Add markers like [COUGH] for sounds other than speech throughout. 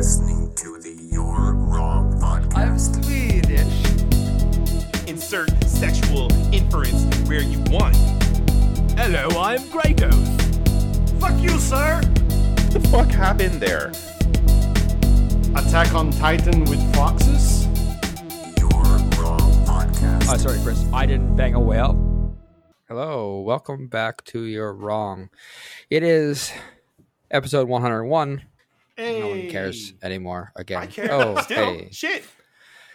listening to the You're Wrong podcast. I'm Swedish. Insert sexual inference where you want. Hello, I'm Kratos. Fuck you, sir! What the fuck happened there? Attack on Titan with foxes? You're Wrong podcast. Oh, sorry, Chris. I didn't bang a whale. Hello, welcome back to You're Wrong. It is episode 101. Hey. No one cares anymore again. I care Oh, [LAUGHS] still. hey. Shit.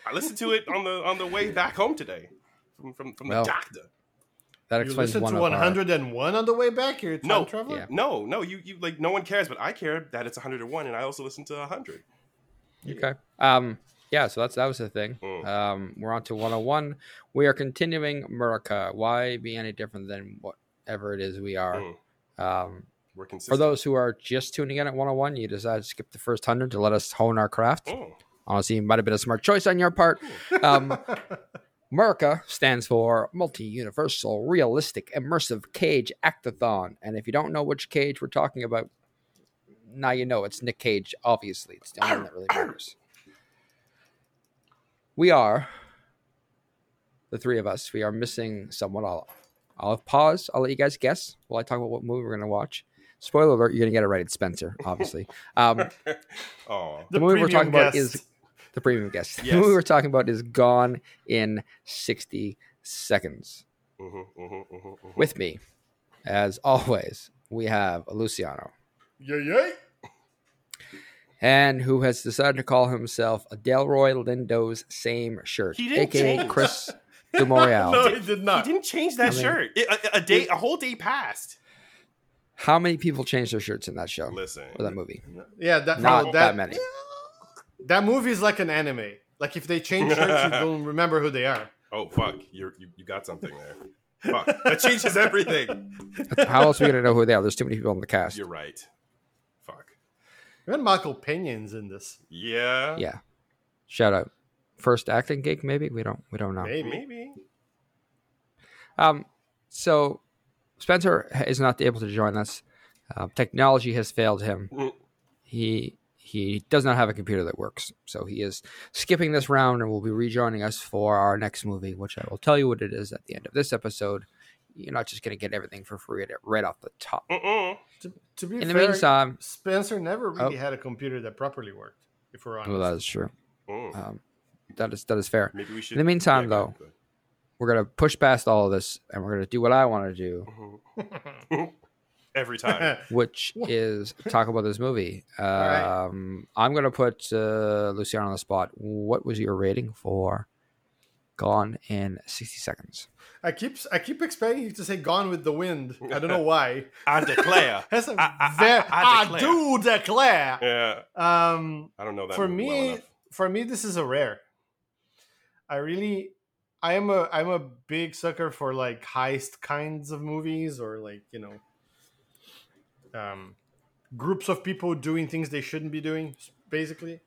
I listened to it on the on the way back home today from from, from Well, the doctor. That You explains listened one to of our- 101 on the way back? You're time No. traveler? Yeah. No, no, you you like no one cares, but I care that it's 101, and I also listen to 100. Okay. Um. Yeah. So that's that was the thing. Mm. Um. We're on to 101. We are continuing America. Why be any different than whatever it is we are? Mm. Um. We're consistent. For those who are just tuning in at 101, you decided to skip the first hundred to let us hone our craft. Mm. Honestly, it might have been a smart choice on your part. [LAUGHS] Um, America stands for Multi Universal Realistic Immersive Cage Actathon. And if you don't know which cage we're talking about, now you know it's Nic Cage, obviously. It's the only one that really matters. We are, the three of us, we are missing someone. I'll, I'll pause. I'll let you guys guess while I talk about what movie we're going to watch. Spoiler alert, you're going to get it right. It's Spencer, obviously. Um, [LAUGHS] Oh. the movie we're premium talking about is the premium guest. The movie we're talking about is Gone in 60 Seconds. Mhm, mhm, mhm, mhm. With me, as always, we have Luciano, Yay, yay. and who has decided to call himself a Delroy Lindo's same shirt, He didn't aka change. Chris [LAUGHS] DeMorial. No, he did not. he not. didn't change that I mean- shirt. It- a, a day, a whole day passed. How many people changed their shirts in that show Listen, or that movie? Yeah, that, Not no, that, that, many. that movie is like an anime. Like if they change shirts, you [LAUGHS] don't remember who they are. oh fuck, You're, you you got something there. Fuck, that changes everything. [LAUGHS] How else are we gonna know who they are? There's too many people in the cast. You're right. Fuck. Even Michael Pena's in this. Yeah. Yeah. Shout out. First acting gig, maybe we don't we don't know. Maybe. Maybe. Um, so Spencer is not able to join us. Uh, technology has failed him. Mm. He he does not have a computer that works, so he is skipping this round and will be rejoining us for our next movie, which I will tell you what it is at the end of this episode. You're not just going to get everything for free right off the top. To, to be In the fair, meantime, Spencer never really Oh. had a computer that properly worked. If we're honest. well, that is true. Mm. Um, that is that is fair. Maybe we should. In the meantime, yeah, though, good, We're gonna push past all of this, and we're gonna do what I want to do. [LAUGHS] Every time. [LAUGHS] which is talk about this movie. right. Um, I'm gonna put uh, Luciano on the spot. What was your rating for Gone in 60 Seconds? I keep I keep expecting you to say "Gone with the Wind." I don't know [LAUGHS] why. I declare. That's a I- I- ve- I- I I declare. do declare. Yeah. Um, I don't know that. for movie well me, for me, this is a rare. I really, I am a I'm a big sucker for like heist kinds of movies or like you know, um, groups of people doing things they shouldn't be doing, basically.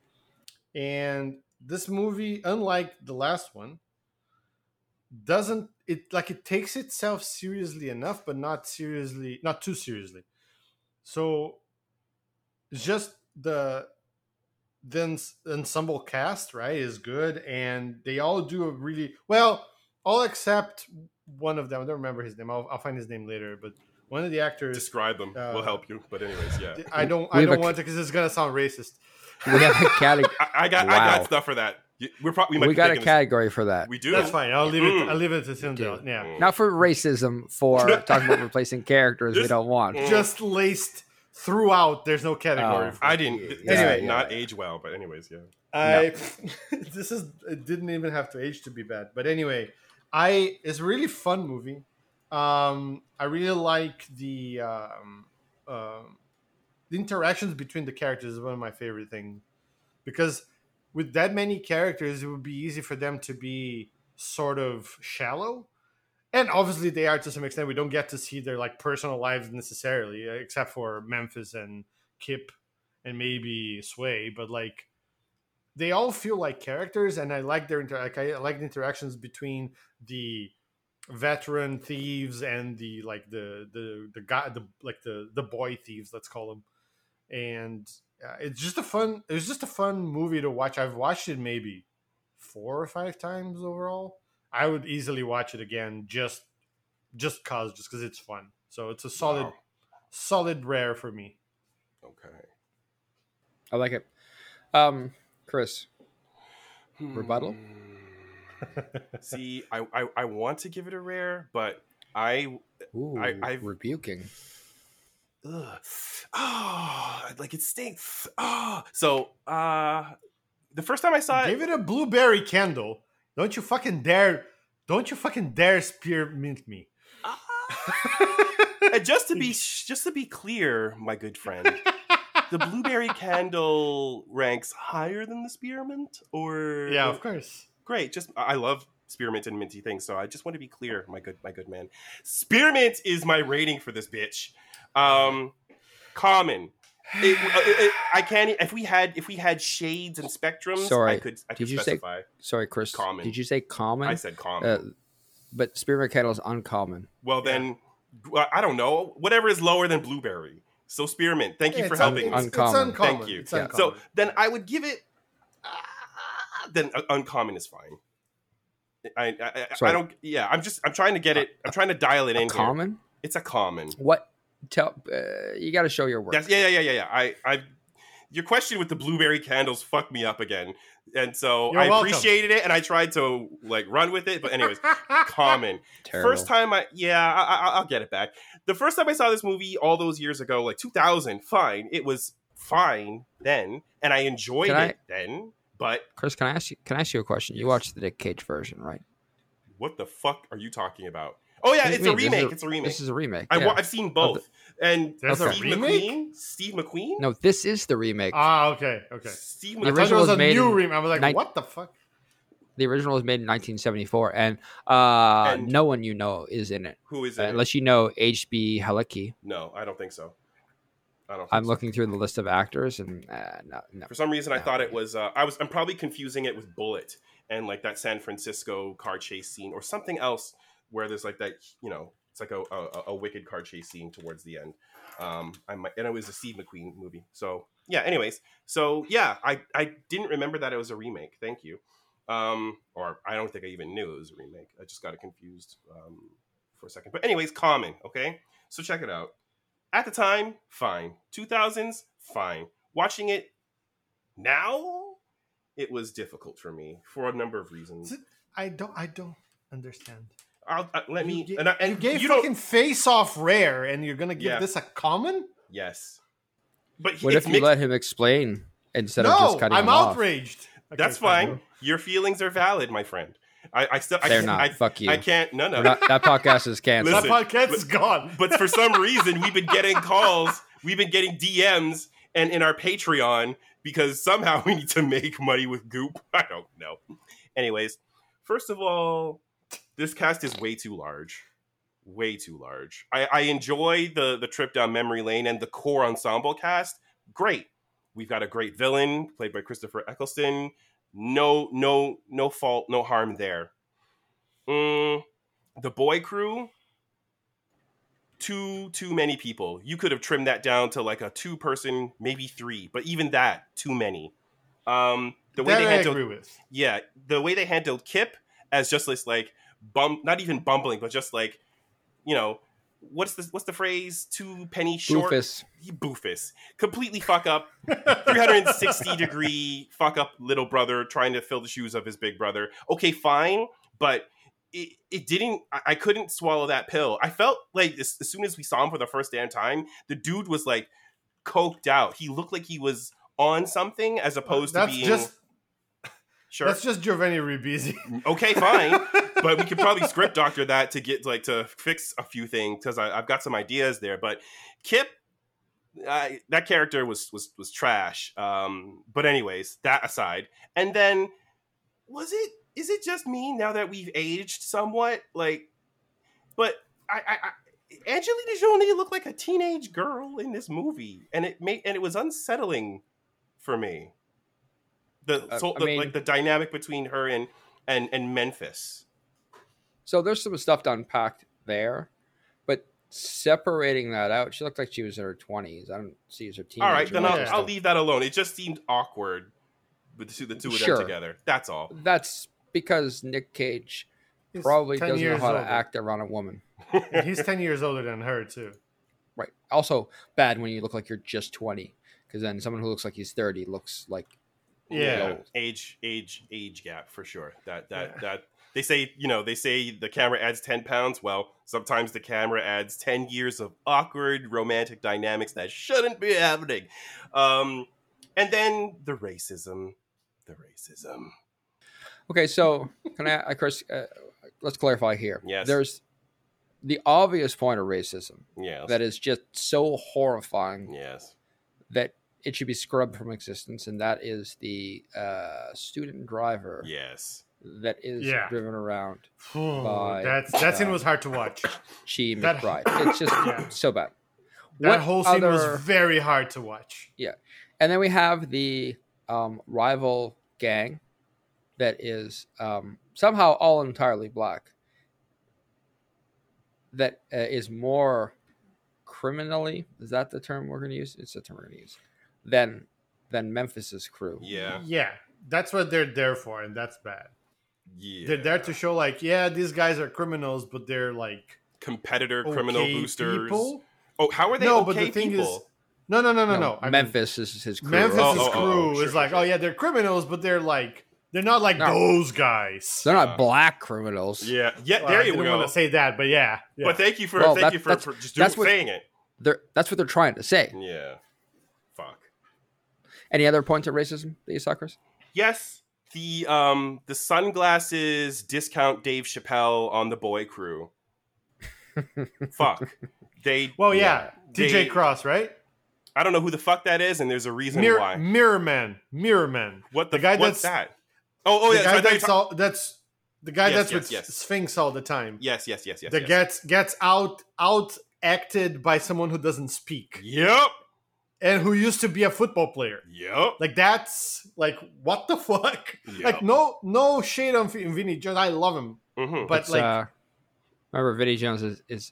And this movie, unlike the last one, doesn't it like it takes itself seriously enough, but not seriously, not too seriously. So just the the ensemble cast right is good and they all do a really well all except one of them i don't remember his name i'll, I'll find his name later but one of the actors Describe them. Uh, we'll help you. But anyways, yeah. i don't We i don't a- want to because it's gonna sound racist We have a category. [LAUGHS] I, I got. I got stuff for that. We're probably. We, might we be got a thinking this- category for that. We do. that's fine i'll leave it Mm. i'll leave it to him Okay. yeah Mm. Not for racism, for [LAUGHS] talking about replacing characters we don't want. Mm. just laced throughout there's no category Oh. for I didn't. Yeah, This yeah, not yeah. age well, but anyways, yeah. I [LAUGHS] this is it didn't even have to age to be bad. But anyway, I it's a really fun movie. Um, I really like the um, um, the interactions between the characters is one of my favorite things because with that many characters, it would be easy for them to be sort of shallow. And obviously, they are to some extent. We don't get to see their like personal lives necessarily, uh, except for Memphis and Kip, and maybe Sway. But like, they all feel like characters, and I like their inter- like I like the interactions between the veteran thieves and the like the the the guy the like the the boy thieves let's call them and yeah, it's just a fun. It was just a fun movie to watch. I've watched it maybe four or five times overall. I would easily watch it again just just cause just because it's fun. So it's a solid Wow. solid rare for me. Okay. I like it. Um, Chris, Rebuttal? Hmm. [LAUGHS] See, I, I I want to give it a rare, but I Ooh, I- I've- rebuking. ugh, oh, like it stinks. Oh, so uh, the first time I saw Give it, it a blueberry candle. Don't you fucking dare! Don't you fucking dare spearmint me. and just to be just to be clear, my good friend, the [LAUGHS] blueberry candle ranks higher than the spearmint, or yeah, of course. great. Just I love spearmint and minty things, so I just want to be clear, my good my good man. Spearmint is my rating for this bitch. Um, common. It, uh, it- it- I can't. If we had if we had shades and spectrums, Sorry, I could. I could did you say- Sorry, Chris. Common. Did you say common? I said common. Uh, but spearmint kettle is uncommon. well, then well, I don't know. Whatever is lower than blueberry. So spearmint. Thank you Yeah, for it's un- helping. It's, me. it's Uncommon. uncommon. Thank you. It's Yeah. So then I would give it. Uh, then uh, uncommon is fine. I I, I, I don't. Yeah, I'm just. I'm trying to get it. I'm trying to dial it in. here. Common? It's a common. What? Tell. Uh, you got to show your work. Yes, yeah, yeah, yeah, yeah, yeah. I, I, your question with the blueberry candles fucked me up again, and so You're I welcome. appreciated it, and I tried to like run with it. But anyways, [LAUGHS] common. Terrible. First time I, yeah, I, I, I'll get it back. The first time I saw this movie all those years ago, like 2000, fine, it was fine then, and I enjoyed Can I- it then. But Chris, can I ask you? Can I ask you a question? You watched the Dick Cage version, right? what the fuck are you talking about? Oh yeah, What do it's you a mean? This remake. It's a remake. This is a remake. I, yeah. I've seen both, and There's a Steve remake? McQueen. Steve McQueen. no, this is the remake. ah, okay, okay. Steve The McQueen. it original was was a made new in remake. I was like, nine- what the fuck? the original was made in 1974, and uh, And- no one you know is in it Who is uh, it? unless you know H.B. Halicki. No, I don't think so. I don't. Think I'm so. looking through the list of actors, and uh, no, no. For some reason, I thought it was. Uh, I was. I'm probably confusing it with Bullitt and like that San Francisco car chase scene or something else where there's like that. You know, it's like a a, a wicked car chase scene towards the end. Um, I might, and it was a Steve McQueen movie. So yeah. Anyways, so yeah, I I didn't remember that it was a remake. Thank you. Um, or I don't think I even knew it was a remake. I just got it confused um, for a second. But anyways, common. Okay, so check it out. At the time, fine. 2000s, fine. Watching it now, it was difficult for me for a number of reasons. I don't. I don't understand. I'll, uh, let me. You, ga- and I, and you gave you don't- fucking face off rare, and you're gonna give Yeah. this a common? Yes, but What if you mixed- let him explain instead of just cutting I'm him off? outraged. Okay, That's fine. fine. Your feelings are valid, my friend. I, I still. They're can't- I, Fuck you. I can't. No, no. We're not- that podcast is canceled. Listen, That podcast is gone. but for some [LAUGHS] reason we've been getting calls we've been getting dms and in our patreon because somehow [LAUGHS] we need to make money with goop i don't know anyways first of all this cast is way too large. Way too large. I, I enjoy the the trip down memory lane and the core ensemble cast. Great. We've got a great villain played by christopher eccleston. No no no fault no harm there. Mm, the boy crew? Too too many people. You could have trimmed that down to like a two person, maybe three, but even that too many. Um, the way that they handled, yeah, the way they handled Kip as just this like bum, not even bumbling, but just like you know what's the what's the phrase? Two penny short. Boofus. He boofus. Completely fuck up. 360 [LAUGHS] degree fuck up little brother trying to fill the shoes of his big brother. Okay, fine, but it, it didn't I, I couldn't swallow that pill. I felt like as, as soon as we saw him for the first damn time, the dude was like coked out. He looked like he was on something as opposed That's to being just [LAUGHS] sure. that's just Giovanni Ribisi. okay, fine. [LAUGHS] but we could probably script doctor that to get like to fix a few things because I've got some ideas there. But Kip, I, that character was was was trash. Um, but anyways, that aside, and then was it? Is it just me now that we've aged somewhat? Like, but I, I, I Angelina Jolie looked like a teenage girl in this movie, and it made and it was unsettling for me. The, Uh, so, the mean- like the dynamic between her and and and Memphis. So there's some stuff to unpack there, but separating that out, she looked like she was in her twenties. I don't see as her teenage. All right, then I'll, I'll leave that alone. It just seemed awkward with the two, the two of Sure. them together. That's all. That's because Nic Cage He's probably doesn't know years how to act around a woman. And he's ten years older than her too. Right. Also, bad when you look like you're just twenty, because then someone who looks like he's thirty looks like Yeah. old. age age age gap for sure. That that Yeah. that they say you know they say the camera adds ten pounds. Well, sometimes the camera adds ten years of awkward romantic dynamics that shouldn't be happening. Um, and then the racism, the racism. Okay, so can I, uh, Chris? Uh, let's clarify here. Yes. There's the obvious point of racism Yes. that is just so horrifying yes. that it should be scrubbed from existence, and that is the uh, student driver Yes. That is Yeah. driven around Ooh, By, that's that scene uh, was hard to watch. [COUGHS] Chi That- McBride. It's just [COUGHS] Yeah. so bad. That What whole scene other- was very hard to watch. Yeah, and then we have the um, rival gang that is um, somehow all entirely black. That uh, is more criminally is that the term we're going to use? It's the term we're going to use. Than than Memphis's crew. Yeah. Yeah, that's what they're there for, and that's bad. Yeah. They're there to show like, yeah, these guys are criminals, but they're like competitor okay criminal boosters. people. Oh, how are they No, okay but the thing people? is, no, no, no, no, no. I mean, Memphis is his crew. Memphis' Oh, oh, oh, crew oh, sure, is like, sure, oh yeah, they're criminals, but they're like, they're not like No. those guys. They're Uh, not black criminals. yeah. Yeah. Well, There I you didn't go. want to say that, but yeah, yeah. But thank you for Well, thank that- you for, that's- for just doing, that's what- saying it. They're, that's what they're trying to say. Yeah. Fuck. Any other points of racism that you saw, Chris? Yes, the um the sunglasses discount Dave Chappelle on the boy crew. Fuck. [LAUGHS] They well, yeah, TJ They- Cross, right? I don't know who the fuck that is, and there's a reason Mirror, why. Mirror Man, Mirror Man. What the, the guy what's that's- that? Oh, oh yeah, guy so I thought you that's ta- all, that's the guy Yes, that's yes, with yes. Sphinx all the time. yes, yes, yes, yes. that gets gets out out acted by someone who doesn't speak Yep. And who used to be a football player. Yep. Like that's like what the [LAUGHS] fuck? Yep. Like no no shade on Vin- Vinnie Jones. I love him, Mhm. but It's, like uh, remember, Vinnie Jones is, is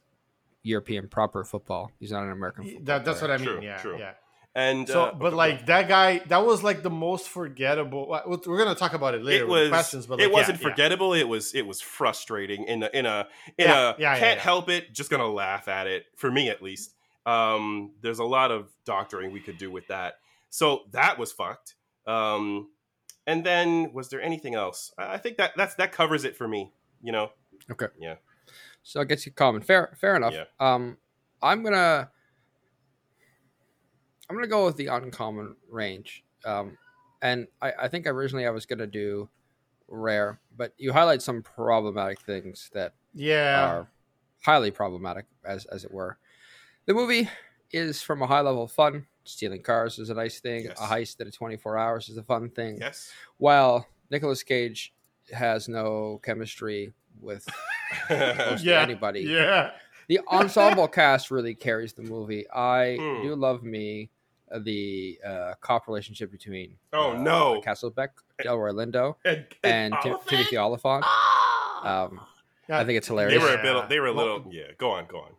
European proper football. He's not an American football. that, that's what I mean. True, yeah, true. yeah. and So, uh, but like that guy, that was like the most forgettable. We're gonna talk about it later. it with was questions, but it like, wasn't yeah, yeah. forgettable. It was it was frustrating in a in a in Yeah, a yeah, yeah, can't yeah. help it. Just gonna laugh at it for me at least. Um, there's a lot of doctoring we could do with that. So that was fucked. Um, and then was there anything else? I I think that that's that covers it for me. You know. Okay. Yeah. So it gets you common. Fair, fair enough. Yeah. Um, I'm gonna, I'm gonna go with the uncommon range. Um, and I, I think originally I was gonna do rare, but you highlight some problematic things that Yeah, are highly problematic, as as it were. The movie is from a high level of fun. Stealing cars is a nice thing. Yes. A heist at 24 hours is a fun thing. Yes. While Nicolas Cage has no chemistry with [LAUGHS] Yeah, anybody. yeah. The ensemble cast really carries the movie. I Hmm. do love me uh, the uh, cop relationship between Oh, uh, no. Castlebeck, Delroy Lindo, and, and Tim- Olyphant? Timothy Olyphant. Ah! Um, I think it's hilarious. they were a bit. They were a Well- little. Yeah. Go on. Go on.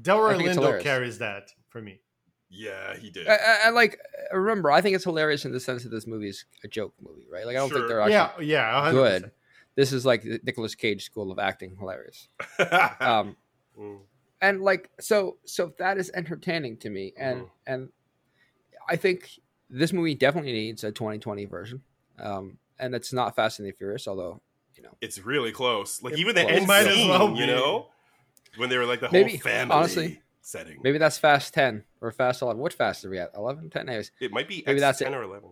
Delroy I Lindo carries that for me. Yeah, he did. I, I, I like remember. I think it's hilarious in the sense that this movie is a joke movie, right? Like I don't Sure. think they're actually Yeah, yeah, 100%. good. This is like the Nicolas Cage school of acting, hilarious. Um, [LAUGHS] Mm. and like so, so that is entertaining to me, and Mhm. and I think this movie definitely needs a 2020 version. Um, and it's not Fast and the Furious, although you know it's really close. Like It even the was. end Might as scene, well you be. know, when they were like the Maybe, whole family honestly, setting. maybe that's Fast 10 or Fast 11. Which Fast are we at? 11, 10? Anyways, it might be maybe X that's ten or eleven.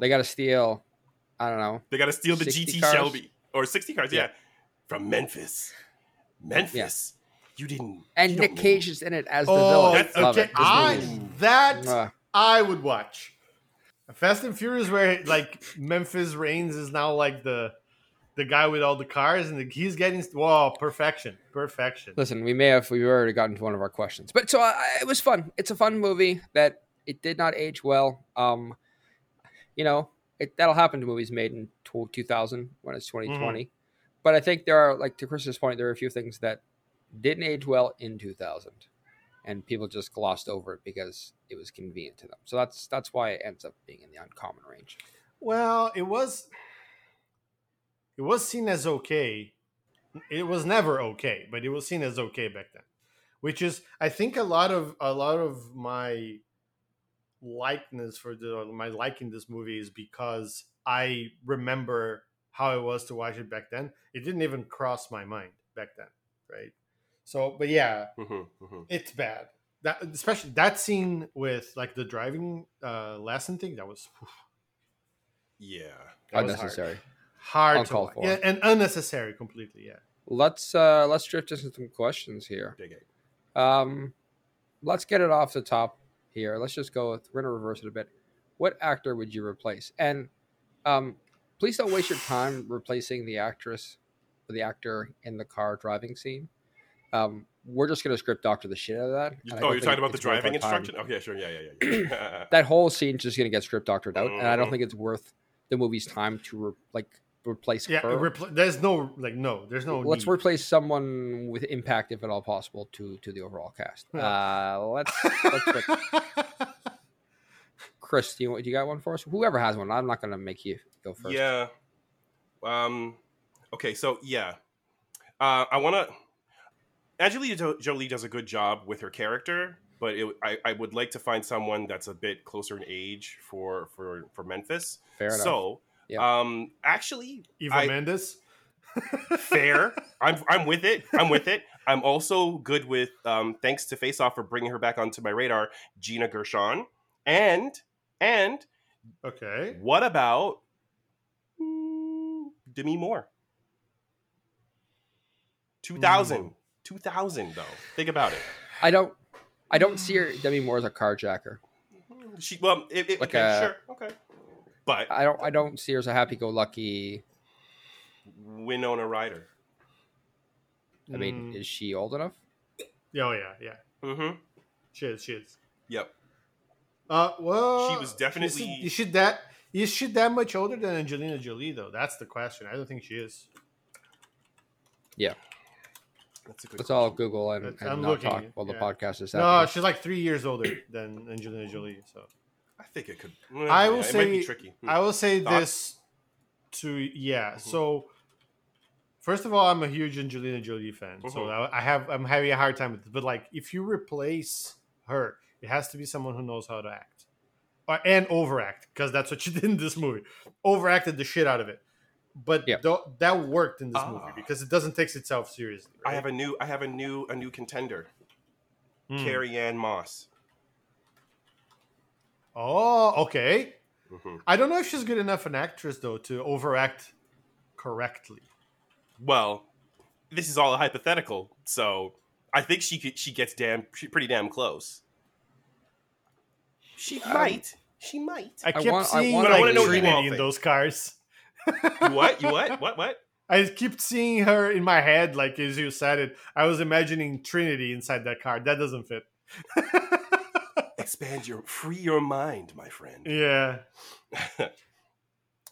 they got to steal. I don't know. They got to steal the GT cars? Shelby or sixty cars, yeah, Yeah. from Memphis. Memphis, you didn't. And you Nick. Cage is in it as the Oh, villain. That's- Love okay. it. I that Mwah. I would watch. Fast and Furious, where like Memphis Raines is now like the the guy with all the cars, and he's getting whoa perfection, perfection. Listen, we may have we've already gotten to one of our questions, but so I, it was fun. It's a fun movie that it did not age well. Um, you know, it that'll happen to movies made in 2000 when it's 2020. But I think there are like to Chris's point, there are a few things that didn't age well in 2000, and people just glossed over it because it was convenient to them. So that's that's why it ends up being in the uncommon range. Well, it was it was seen as okay. It was never okay, but it was seen as okay back then. Which is I think a lot of a lot of my likeness for the my liking this movie is because I remember how it was to watch it back then. It didn't even cross my mind back then, right? So, but yeah, hmm hmm it's bad. That especially that scene with like the driving uh lesson thing that was Yeah. that was hard. Unnecessary. to Uncalled watch. for. Yeah, and unnecessary completely. Yeah. Let's uh let's drift into some questions here. Dig it. Um, let's get it off the top here. Let's just go. With, we're gonna reverse it a bit. What actor would you replace? And um, please don't waste your time replacing the actress or the actor in the car driving scene. Um, we're just gonna script doctor the shit out of that. You- oh, you're talking about the it's worth driving time. instruction? Okay, sure. Yeah, yeah, yeah. yeah. [CLEARS THROAT] That whole scene's just gonna get script doctored out, and I don't Mhm. think it's worth the movie's time to re- like replace Yeah. her. Repl- there's no like no. There's no. let's need. replace someone with impact, if at all possible, to to the overall cast. Yeah. Uh, let's let's pick [LAUGHS] Chris, do you, do you got one for us? Whoever has one, I'm not going to make you go first. Yeah. Um. Okay. So yeah, uh, I want to. Angelina Jolie does a good job with her character, but it, I, I would like to find someone that's a bit closer in age for for for Memphis. fair enough. So, Yeah. um, actually, Eva I- Mendes. fair. [LAUGHS] I'm I'm with it. I'm with it. I'm also good with um, thanks to Face Off for bringing her back onto my radar, Gina Gershon, and and Okay. what about mm, Demi Moore? 2000. 2000 though. Think about it. I don't, I don't see her Demi Moore as a carjacker. She well, it, it, Like okay, a- sure, okay. But I don't, I don't see her as a happy-go-lucky. Winona Ryder. I mean, Mm, is she old enough? oh yeah, yeah. Mm-hmm. She is. She is. Yep. Uh, well, She was definitely- Is she, is she that? Is she that much older than Angelina Jolie though? That's the question. I don't think she is. Yeah, That's a good. Let's all. Google and, That's- and I'm not looking, talk while the podcast is happening. No, happening. she's like three years older than Angelina Jolie. So I think it could. I will it say- might be tricky. Hmm. I will say Thoughts? this to yeah. Mhm. So first of all, I'm a huge Angelina Jolie fan, so Mhm. I I have I'm having a hard time with it. But like, if you replace her, it has to be someone who knows how to act, or, and overact because that's what she [LAUGHS] did in this movie. Overacted the shit out of it, but Yeah. tho- that worked in this Ah. movie because it doesn't take itself seriously. I have a new. I have a new. A new contender. Hmm. Carrie-Anne Moss. Oh, okay. hmm I don't know if she's good enough an actress though to overact correctly. Well, this is all a hypothetical, so I think she could, she gets damn she pretty damn close. She Um, might. She might. I I kept want- I seeing want- But I wanna like know what you all Trinity in those cars. You what? You what? [LAUGHS] What? What? I keep seeing her in my head, like as you said it. I was imagining Trinity inside that car. That doesn't fit. [LAUGHS] Expand your free your mind, my friend. [LAUGHS] yeah.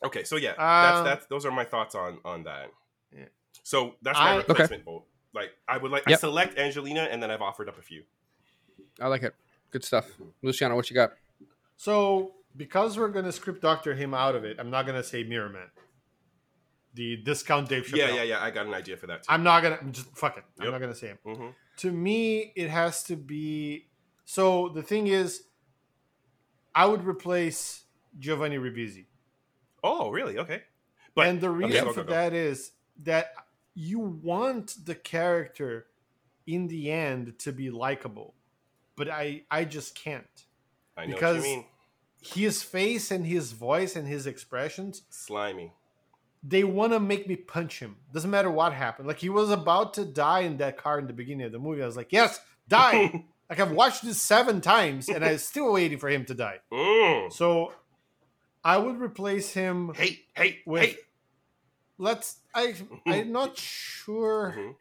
okay, so yeah, Um, that's that's those are my thoughts on on that. Yeah. So that's my I- replacement vote. Like I would like I select Angelina, and then I've offered up a few. I like it. Good stuff. Luciano, what you got? So because we're gonna script doctor him out of it, I'm not gonna say Mirror Man. The discount Dave Chappelle. Yeah, yeah, yeah. I got an idea for that too. I'm not gonna I'm just fuck it. I'm not gonna say him. hmm to me it has to be so the thing is i would replace giovanni ribisi Oh, really? Okay. But and the okay, reason go, for go, go. that is that you want the character in the end to be likable but i i just can't I know because- what you mean. his face and his voice and his expressions Slimy. they want to make me punch him doesn't matter what happened like he was about to die in that car in the beginning of the movie i was like yes die [LAUGHS] like i've watched this seven times and i'm still waiting for him to die Mm. So I would replace him. Hate, hate, With- hate. Let's. I. I'm not sure Mhm.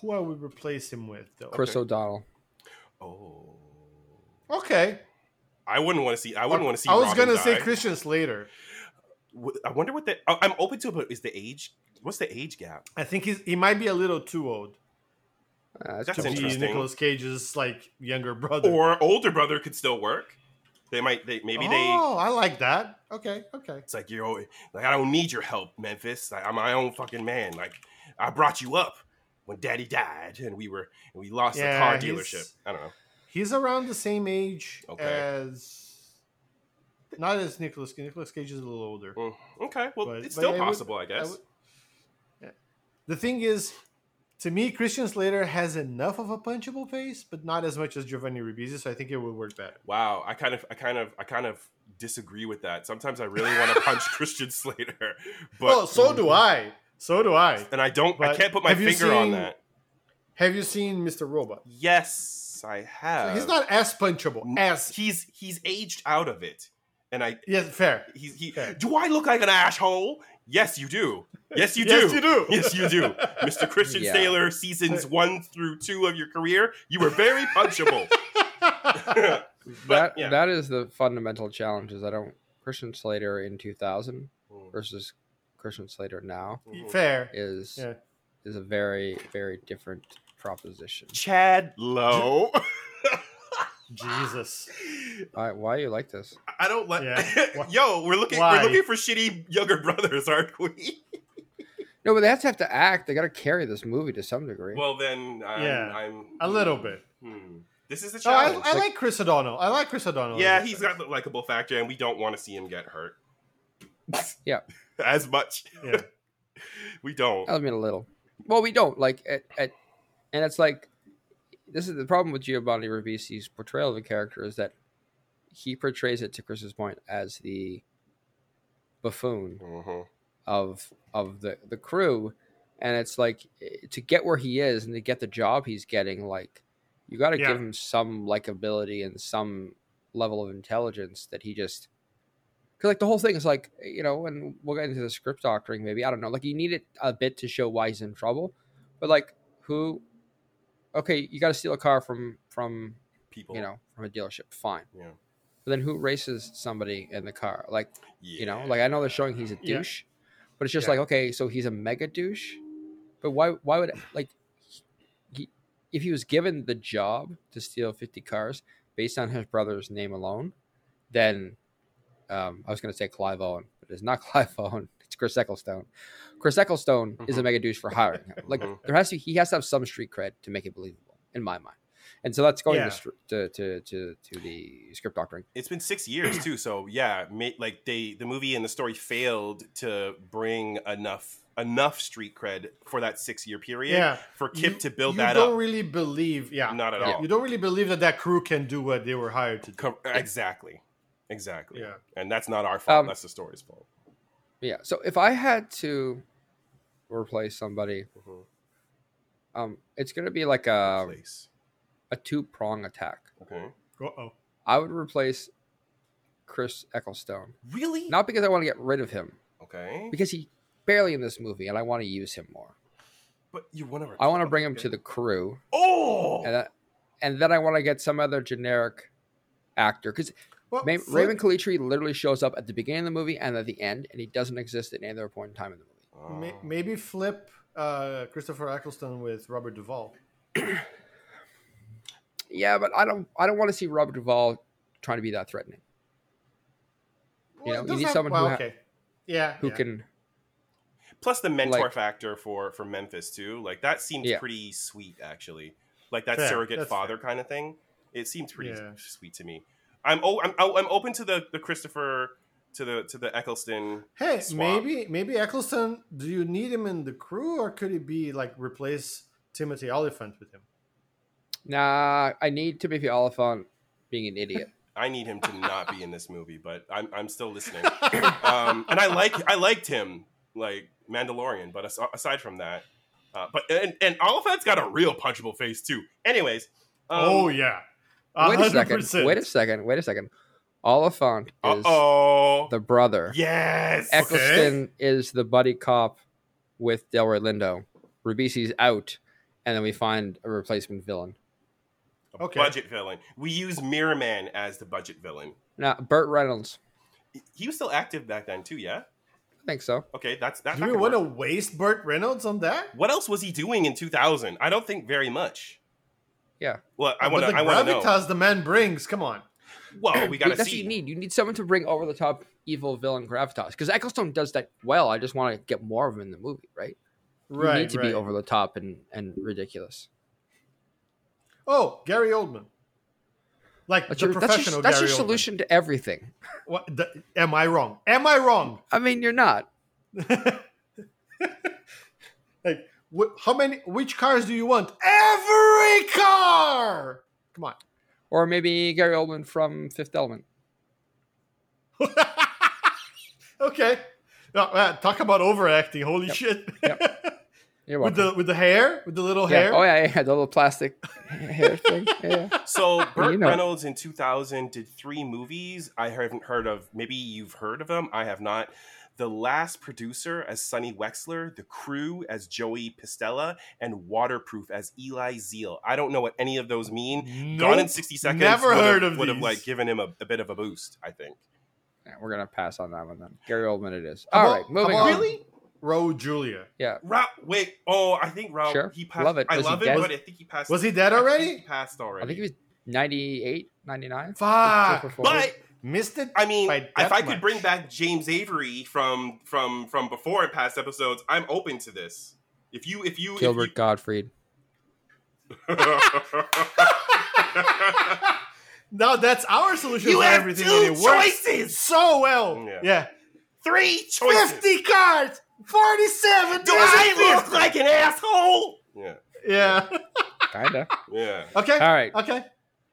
who I would replace him with though. Chris Okay. O'Donnell. Oh. Okay. I wouldn't want to see. I wouldn't want to see. I was Robin gonna say. Christian Slater. I wonder what the. I'm open to it, but is the age? What's the age gap? I think he's he might be a little too old Uh, That's to be interesting. Nicolas Cage's like younger brother. Or older brother could still work. They might. They maybe they. Oh, I like that. Okay, okay. It's like you're always- like I don't need your help, Memphis. Like, I'm my own fucking man. Like I brought you up when Daddy died, and we were and we lost the car dealership. I don't know. He's around the same age Okay. as not as Nicholas. Nicolas Cage is a little older. Mm, okay, well But- it's but still I would- possible, I I guess. would- yeah. The thing is, to me, Christian Slater has enough of a punchable face, but not as much as Giovanni Ribisi. So I think it would work better. Wow, I kind of, I kind of, I kind of disagree with that. Sometimes I really want to [LAUGHS] punch Christian Slater, but well, so do I. So do I. and I don't, I can't put my finger on that. Have you seen Mr. Robot? Yes, I have. He's not as punchable as. He's he's aged out of it, and I Yes, fair. he's he. Okay. Do I look like an asshole? Yes, you do. Yes, you [LAUGHS] do. [LAUGHS] Yes, you do. Yes, you do. Mr. Christian Yeah. Sailor, seasons one through two of your career, you were very punchable. [LAUGHS] that yeah. that is the fundamental challenge. Is I don't Christian Slater in 2000 Mm. versus Christian Slater now Mhm. fair. is Yeah. is a very very different proposition. Chad Lowe. Jesus. Why, why you like this? I don't like. Yeah. [LAUGHS] Yo, we're looking. Why? We're looking for shitty younger brothers, aren't we? No, but they have to have to act. They got to carry this movie to some degree. Well, then, I'm, Yeah, I'm A little bit. Hmm. This is the Oh, I. I like Chris O'Donnell. I like Chris O'Donnell. yeah, he's got the likable factor, and we don't want to see him get hurt. [LAUGHS] Yeah. as much. Yeah. [LAUGHS] we don't. I mean, a little. Well, we don't like at, at and it's like this is the problem with Giovanni Ribisi's portrayal of the character is that he portrays it to Chris's point as the buffoon Mhm. of of the the crew, and it's like to get where he is and to get the job he's getting, like you got to Yeah. give him some likability and some level of intelligence that he just. Cause like the whole thing is like you know, and we'll get into the script doctoring maybe I don't know. Like you need it a bit to show why he's in trouble, but like who? Okay, you got to steal a car from from People. you know from a dealership, fine. Yeah. But then who races somebody in the car? Like you know, like I know they're showing he's a Yeah. douche, but it's just Yeah. like okay, so he's a mega douche. But why? Why would like he, if he was given the job to steal fifty cars based on his brother's name alone, then um, I was going to say Clive Owen, but it's not [LAUGHS] Clive Owen. It's Chris Eccleston. Chris Eccleston is a Mhm. mega douche for hiring him. Like Mhm. there has to he has to have some street cred to make it believable in my mind. And so that's going Yeah. to, to to to to the script doctoring. it's been six years too so yeah ma- like they the movie and the story failed to bring enough enough street cred for that six year period Yeah. for kip You- to build you that don't really believe, yeah, Not at yeah. all. You don't really believe that that crew can do what they were hired to do. Co- exactly exactly Yeah. and that's not our fault Um, that's the story's fault Yeah. So if I had to replace somebody, Mhm. um, it's going to be like a place a two prong attack. okay Uh-oh. I would replace Chris Eccleston, really not because I want to get rid of him, okay because he barely in this movie, and I want to use him more. but you want to I want to bring him to the crew, oh and that, and then I want to get some other generic actor because Well, Ma- flip- Raymond Calitri literally shows up at the beginning of the movie and at the end, and he doesn't exist at any other point in time in the movie. ma- maybe flip uh, Christopher Eccleston with Robert Duvall. [CLEARS THROAT] Yeah, but I don't. I don't want to see Robert Duvall trying to be that threatening. You Well, know, you need have- someone well, who ha- okay. yeah, Who yeah. can? plus the mentor like- factor for for memphis too like that seems Yeah. pretty sweet actually like that Fair, surrogate that's father kind of thing it seems pretty Yeah. sweet to me i'm oh i'm, oh, I'm open to the the christopher to the to the eccleston Hey, swap. maybe maybe Eccleston. Do you need him in the crew, or could he be like replace Timothy Olyphant with him? Nah, I need Timothy Olyphant being an idiot. [LAUGHS] i need him to not be in this movie but i'm, I'm still listening [LAUGHS] um, and i like i liked him like mandalorian but as, aside from that uh, but and, and olyphant's got a real punchable face too anyways um, oh yeah, wait a second. Wait a second. Wait a second. Olyphant is uh-oh the brother. yes Eccleston is the buddy cop with Delroy Lindo. Ribisi's out, and then we find a replacement villain. A Okay. budget villain. We use Mirror Man as the budget villain. Now, Burt Reynolds. He was still active back then too, yeah. I think so. Okay, that's that. Do we could want to waste Burt Reynolds on that? What else was he doing in 2000? I don't think very much. Yeah. Well, I want to. I want to know. gravitas the man brings. Come on. Well, we gotta That's see. what you need. You need someone to bring over the top evil villain gravitas. Because Eccleston does that well. I just want to get more of him in the movie, right? You Right. need to right. be over the top and, and ridiculous. Oh, Gary Oldman. Like That's the your, that's your, professional that's your Gary Oldman. solution to everything. What, the, am I wrong? Am I wrong? I mean, you're not. [LAUGHS] like, wh- how many? Which cars do you want? Every car. Come on. Or maybe Gary Oldman from Fifth Element. [LAUGHS] okay. No, uh, talk about overacting. Holy Yep. shit. You're [LAUGHS] with the with the hair, with the little yeah. hair. Oh yeah, yeah, the little plastic [LAUGHS] hair thing. Yeah, yeah. So Burt You know. Reynolds in 2000 did three movies. I haven't heard of. Maybe you've heard of them. I have not. The Last Producer as Sonny Wexler, The Crew as Joey Pistella, and Waterproof as Eli Zeal. I don't know what any of those mean. Gone in 60 seconds. Never would have- heard of Would have like given him a, a bit of a boost. I think. Yeah, We're gonna pass on that one then. Gary Oldman, it is. How All about- right, moving on. Really? Raul Julia. Yeah, Ra- wait. Oh, I think Raul. Sure. He passed. Love it. I Was love it, dead? but I think he passed. Was he dead already? He passed already. I think he was 98, 99. Fuck. But Missed it. I mean, by if that I could bring back James Avery from from from before in past episodes, I'm open to this. If you if you Gilbert Gottfried. if [LAUGHS] No, that's our solution You for have everything. two and it works choices! so well. Yeah. Yeah. three choices. 50 cards, 47 Do I disappear. look like an asshole? Yeah, Yeah. Kinda. yeah. Okay. All right, Okay.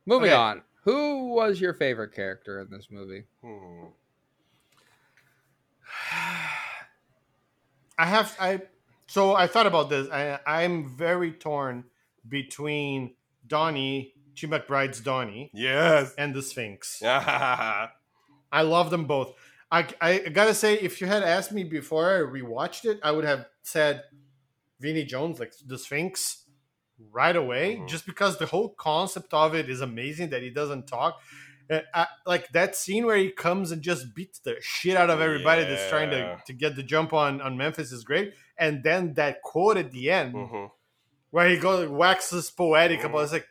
moving Okay. on. Who was your favorite character in this movie? Hmm. [SIGHS] I have I so I thought about this. I I'm very torn between Donnie, Chi McBride's Donnie, Yes. and the Sphinx. [LAUGHS] I love them both. I, I gotta say, if you had asked me before I rewatched it, I would have said Vinnie Jones, like the Sphinx, right away, Mhm. just because the whole concept of it is amazing that he doesn't talk. Uh, I, like that scene where he comes and just beats the shit out of everybody that's trying to, to get the jump on, on Memphis is great. And then that quote at the end Mhm. where he goes waxes poetic about it's like,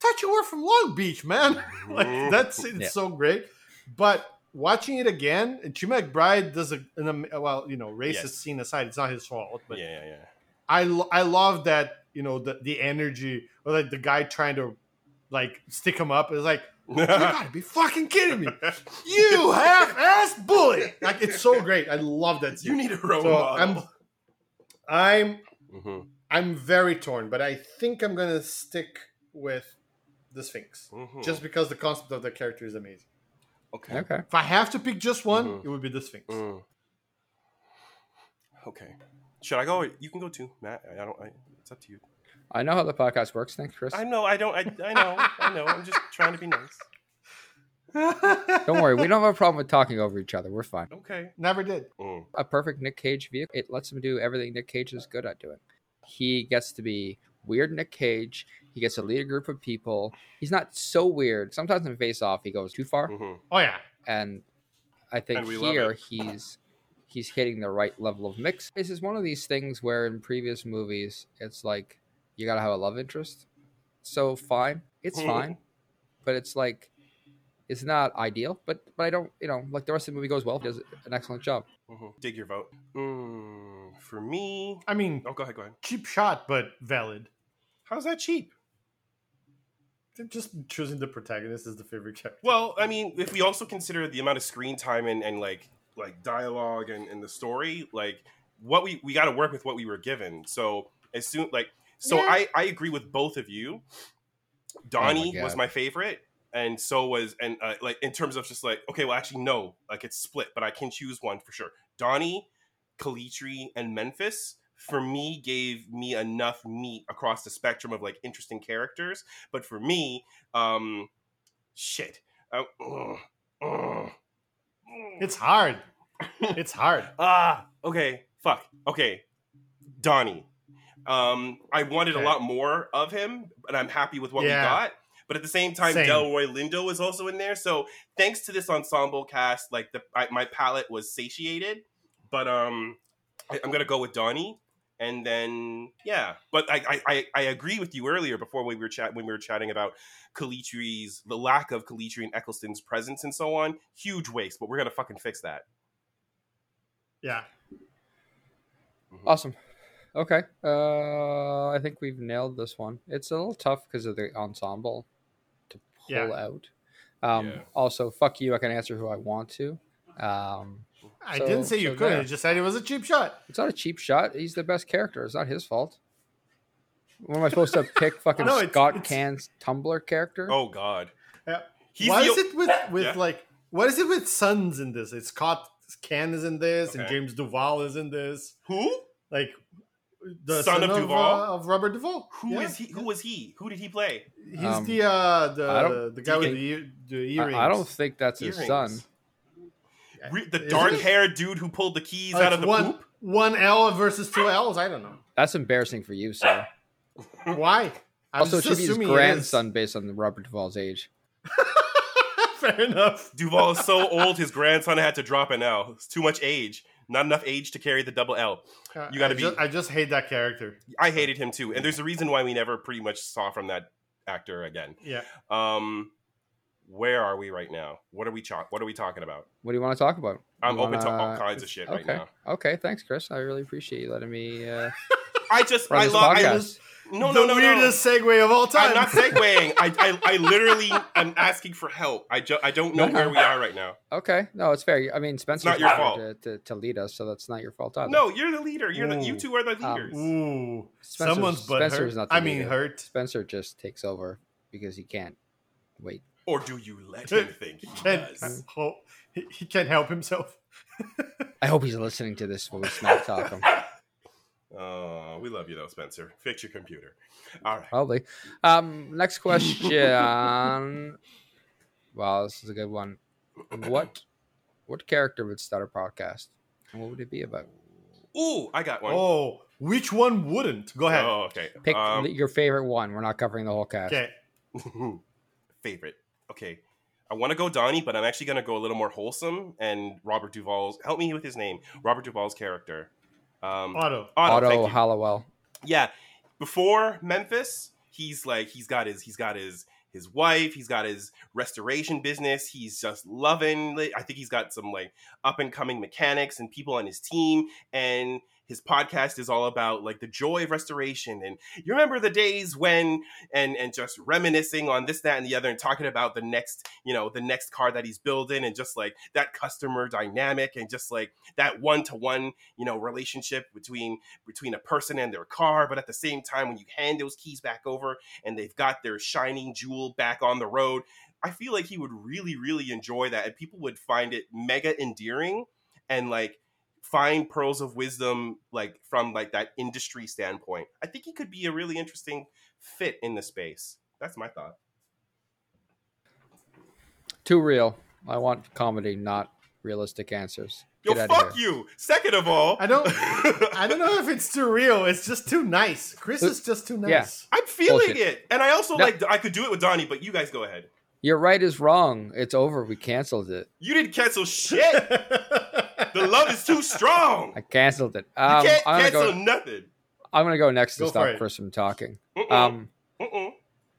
thought you were from Long Beach, man. [LAUGHS] like Mhm. that's it's Yeah. so great. But watching it again, and Chi McBride does a an, well, you know, racist Yes. scene aside, it's not his fault. But Yeah, yeah, I lo- I love that you know the the energy or like the guy trying to like stick him up is like [LAUGHS] you gotta be fucking kidding me, you half ass bully. Like it's so great. I love that you need a role So I'm. I'm Mhm. I'm very torn, but I think I'm gonna stick with the Sphinx Mhm. just because the concept of the character is amazing. okay. Okay. If I have to pick just one, Mhm. it would be the Sphinx. Mm. Okay. Should I go? You can go too, Matt. I don't. I, it's up to you. I know how the podcast works. Thanks, Chris. I know. I don't. I, I know. I know. I'm just trying to be nice. [LAUGHS] Don't worry, we don't have a problem with talking over each other. We're fine. Okay. Never did. Mm. A perfect Nic Cage vehicle. It lets him do everything Nic Cage is good at doing. He gets to be weird Nic Cage. He gets to lead a group of people. He's not so weird. Sometimes in Face Off, he goes too far. Mhm. Oh yeah. and I think And here he's he's hitting the right level of mix. This is one of these things where in previous movies it's like you gotta have a love interest. So fine, it's Mhm. fine, but it's like it's not ideal. But but I don't you know like the rest of the movie goes well. He does an excellent job. Mhm. Dig your vote. Mm. For me. I mean, Oh, go ahead. Go ahead. cheap shot, but valid. How's that cheap? Just choosing the protagonist as the favorite character. Well, I mean, if we also consider the amount of screen time and, and like like dialogue and, and the story, like what we we got to work with what we were given. So as soon like so Yeah. I I agree with both of you. Donnie God. was my favorite, and so was and uh, like in terms of just like okay, well actually no, like it's split, but I can choose one for sure. Donnie, Calitri, and Memphis for me gave me enough meat across the spectrum of like interesting characters. But for me, um, shit. Uh, ugh, ugh, It's hard. It's hard. [LAUGHS] ah okay fuck okay donnie um i wanted Okay. a lot more of him but i'm happy with what we got but at the same time Same. delroy lindo is also in there so thanks to this ensemble cast like the I, my palette was satiated but um, I, I'm gonna go with Donnie, and then yeah. But I, I I I agree with you earlier before we were chat when we were chatting about Calitri's the lack of Calitri and Eccleston's presence and so on. Huge waste, but we're gonna fucking fix that. Yeah. Awesome. Okay. Uh, I think we've nailed this one. It's a little tough because of the ensemble to pull Yeah. out. Um, Yeah. Also, fuck you. I can answer who I want to. Um, I So- didn't say you so couldn't. there. I just said it was a cheap shot. it's not a cheap shot. He's the best character. It's not his fault. What am I supposed to [LAUGHS] pick? Fucking No, it's- Scott it's- Caan's Tumbler character? Oh God, Yeah. he's what the is it with with Yeah. like what is it with sons in this? It's Scott Caan is in this, and James Duval is in this. who? Like the Son son, of of, Duval? uh, of Robert Duvall. Who is Yeah. he? Who was he? Who did he play? He's Um, the uh the the guy with the, ear, the I, earrings. I don't think that's his Earrings. son. Re- the dark haired dude who pulled the keys out of the one poop. one L versus two L's. I don't know That's embarrassing for you, sir. [LAUGHS] why. I'm also, it should be his assuming it is. grandson based on Robert Duvall's age. [LAUGHS] [LAUGHS] Fair enough. Duvall is so old, his grandson had to drop an L. It's too much age. Not enough age to carry the double L. You gotta I be- Just, I just hate that character. I hated him too, and there's a reason why we never pretty much saw from that actor again. Yeah. Um, where are we right now? What are we talk? What are we talking about? What do you want to talk about? I'm You open to all kinds of shit right now. Okay. Thanks, Chris. I really appreciate you letting me uh, [LAUGHS] I just, run I this love. I, podcast. no, the no, no, no. weirdest segue of all time. I'm not [LAUGHS] segueing. I, I, I literally am asking for help. I, ju- I don't know No, where we are right now. Okay. No, it's fair. I mean, Spencer's not your fault. To, to, to lead us, so that's not your fault either. No, you're the leader. You're the. You two are the Um, leaders. Ooh, Spencer's- someone's butt Spencer's hurt. not the I mean, leader. hurt. Spencer just takes over because he can't wait. Or do you let him [LAUGHS] think he Can't, does? ho- he, he can't help himself. [LAUGHS] I hope he's listening to this when we smack talk him. [LAUGHS] Oh, we love you though, Spencer. Fix your computer. All right. Probably. Um, next question. wow, this is a good one. What what character would start a podcast? And what would it be about? Ooh, I got one. Oh, which one wouldn't? Go ahead. Oh, okay. Pick Um, your favorite one. We're not covering the whole cast. Okay. favorite. Okay. I want to go Donnie, but I'm actually going to go a little more wholesome and Robert Duvall's. Help me with his name. Robert Duvall's character. Um, Otto. Otto, thank Otto. Halliwell. yeah before memphis he's like he's got his he's got his his wife he's got his restoration business he's just loving it. i think he's got some like up and coming mechanics and people on his team and his podcast is all about like the joy of restoration. And you remember the days when and and just reminiscing on this that and the other and talking about the next you know the next car that he's building and just like that customer dynamic and just like that one to one you know relationship between between a person and their car, but at the same time, when you hand those keys back over and they've got their shining jewel back on the road, I feel like he would really, really enjoy that, and people would find it mega endearing and like find pearls of wisdom like from like that industry standpoint. I think he could be a really interesting fit in the space. That's my thought. Too real. I want comedy, not realistic answers. Yo, Get outta fuck here. you. Second of all, I don't. [LAUGHS] I don't know if it's too real. It's just too nice. Chris is just too nice. Yeah. nice. I'm feeling Bullshit. it, and I also No. like I could do it with Donnie, but you guys go ahead. Your right is wrong. It's over. We canceled it. You didn't cancel shit. [LAUGHS] the love is too strong. I canceled it. You Um, can't I'm gonna cancel go. nothing. I'm gonna go next to Go for stop it. Chris from talking. Mm-mm. Um, Mm-mm.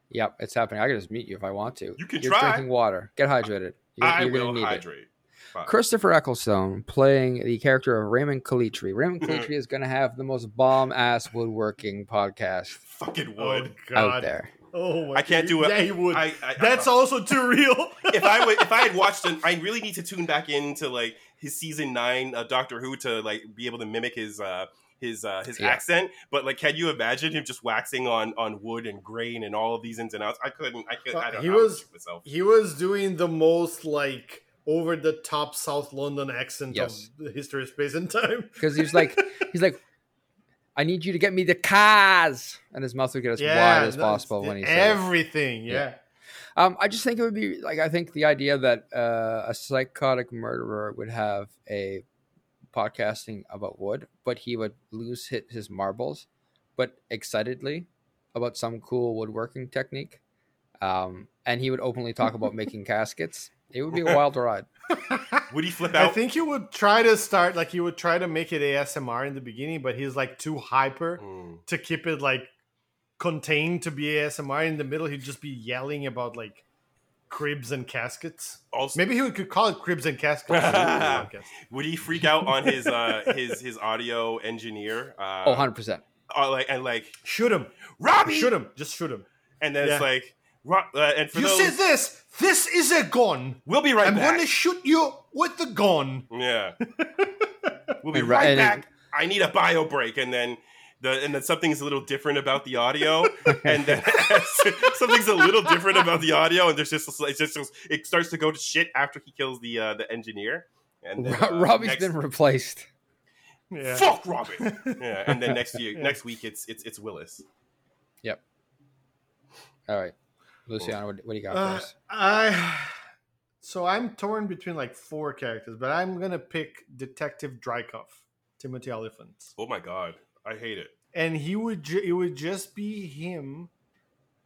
yep, it's happening. I can just meet you if I want to. You can You're try. drinking water. Get hydrated. You're, I you're gonna will need it. hydrate. Fine. Christopher Eccleston playing the character of Raymond Calitri. Raymond Mm-hmm. Calitri is going to have the most bomb ass woodworking podcast Fucking oh would. God. out there. Oh, my I can't do it. Yeah, he would. I, I, That's I, also too real. if I would, if I had [LAUGHS] watched it, I really need to tune back into like his season nine of Doctor Who to like be able to mimic his uh his uh his Yeah. accent. But like, can you imagine him just waxing on on wood and grain and all of these ins and outs? I couldn't. I could. I don't. He I would was- shoot myself. he was doing the most like over the top South London accent Yes. of the history of space and time. Because he's like, he's like, I need you to get me the cars, and his mouth would get as [LAUGHS] wide as possible when he said. it. everything. Yeah. Yeah. Um, I just think it would be like I think the idea that uh, a psychotic murderer would have a podcasting about wood, but he would lose hit his marbles, but excitedly about some cool woodworking technique, um, and he would openly talk about [LAUGHS] making caskets. It would be a wild ride. [LAUGHS] Would he flip out? I think he would try to start like he would try to make it ASMR in the beginning, but he's like too hyper Mm. to keep it like contained to be ASMR. In the middle, he'd just be yelling about like cribs and caskets. Also, Maybe he could call it cribs and caskets. [LAUGHS] would he freak out on his uh his his audio engineer? Uh, Oh, 100%. uh, like and like Shoot him! Robbie, Shoot him! Just shoot him! and then it's like, Ro- uh, and for you those, said this. This is a gun. we'll be right I'm back. going to shoot you with the gun. Yeah, [LAUGHS] we'll be And right Ro- and- back. I need a bio break, and then. The, and then something's a little different about the audio, [LAUGHS] and then [LAUGHS] something's a little different about the audio, and there's just it's just it starts to go to shit after he kills the uh, the engineer. And then, Ro- uh, Robbie's next- been replaced. Yeah. fuck Robin. [LAUGHS] yeah, and then next year, Yeah. next week it's it's it's Willis. Yep. All right. Luciano, what, what do you got Uh, first? I so I'm torn between like four characters, but I'm gonna pick Detective Drycoff, Timothy Olyphant, Oh my god, I hate it. and he would ju- it would just be him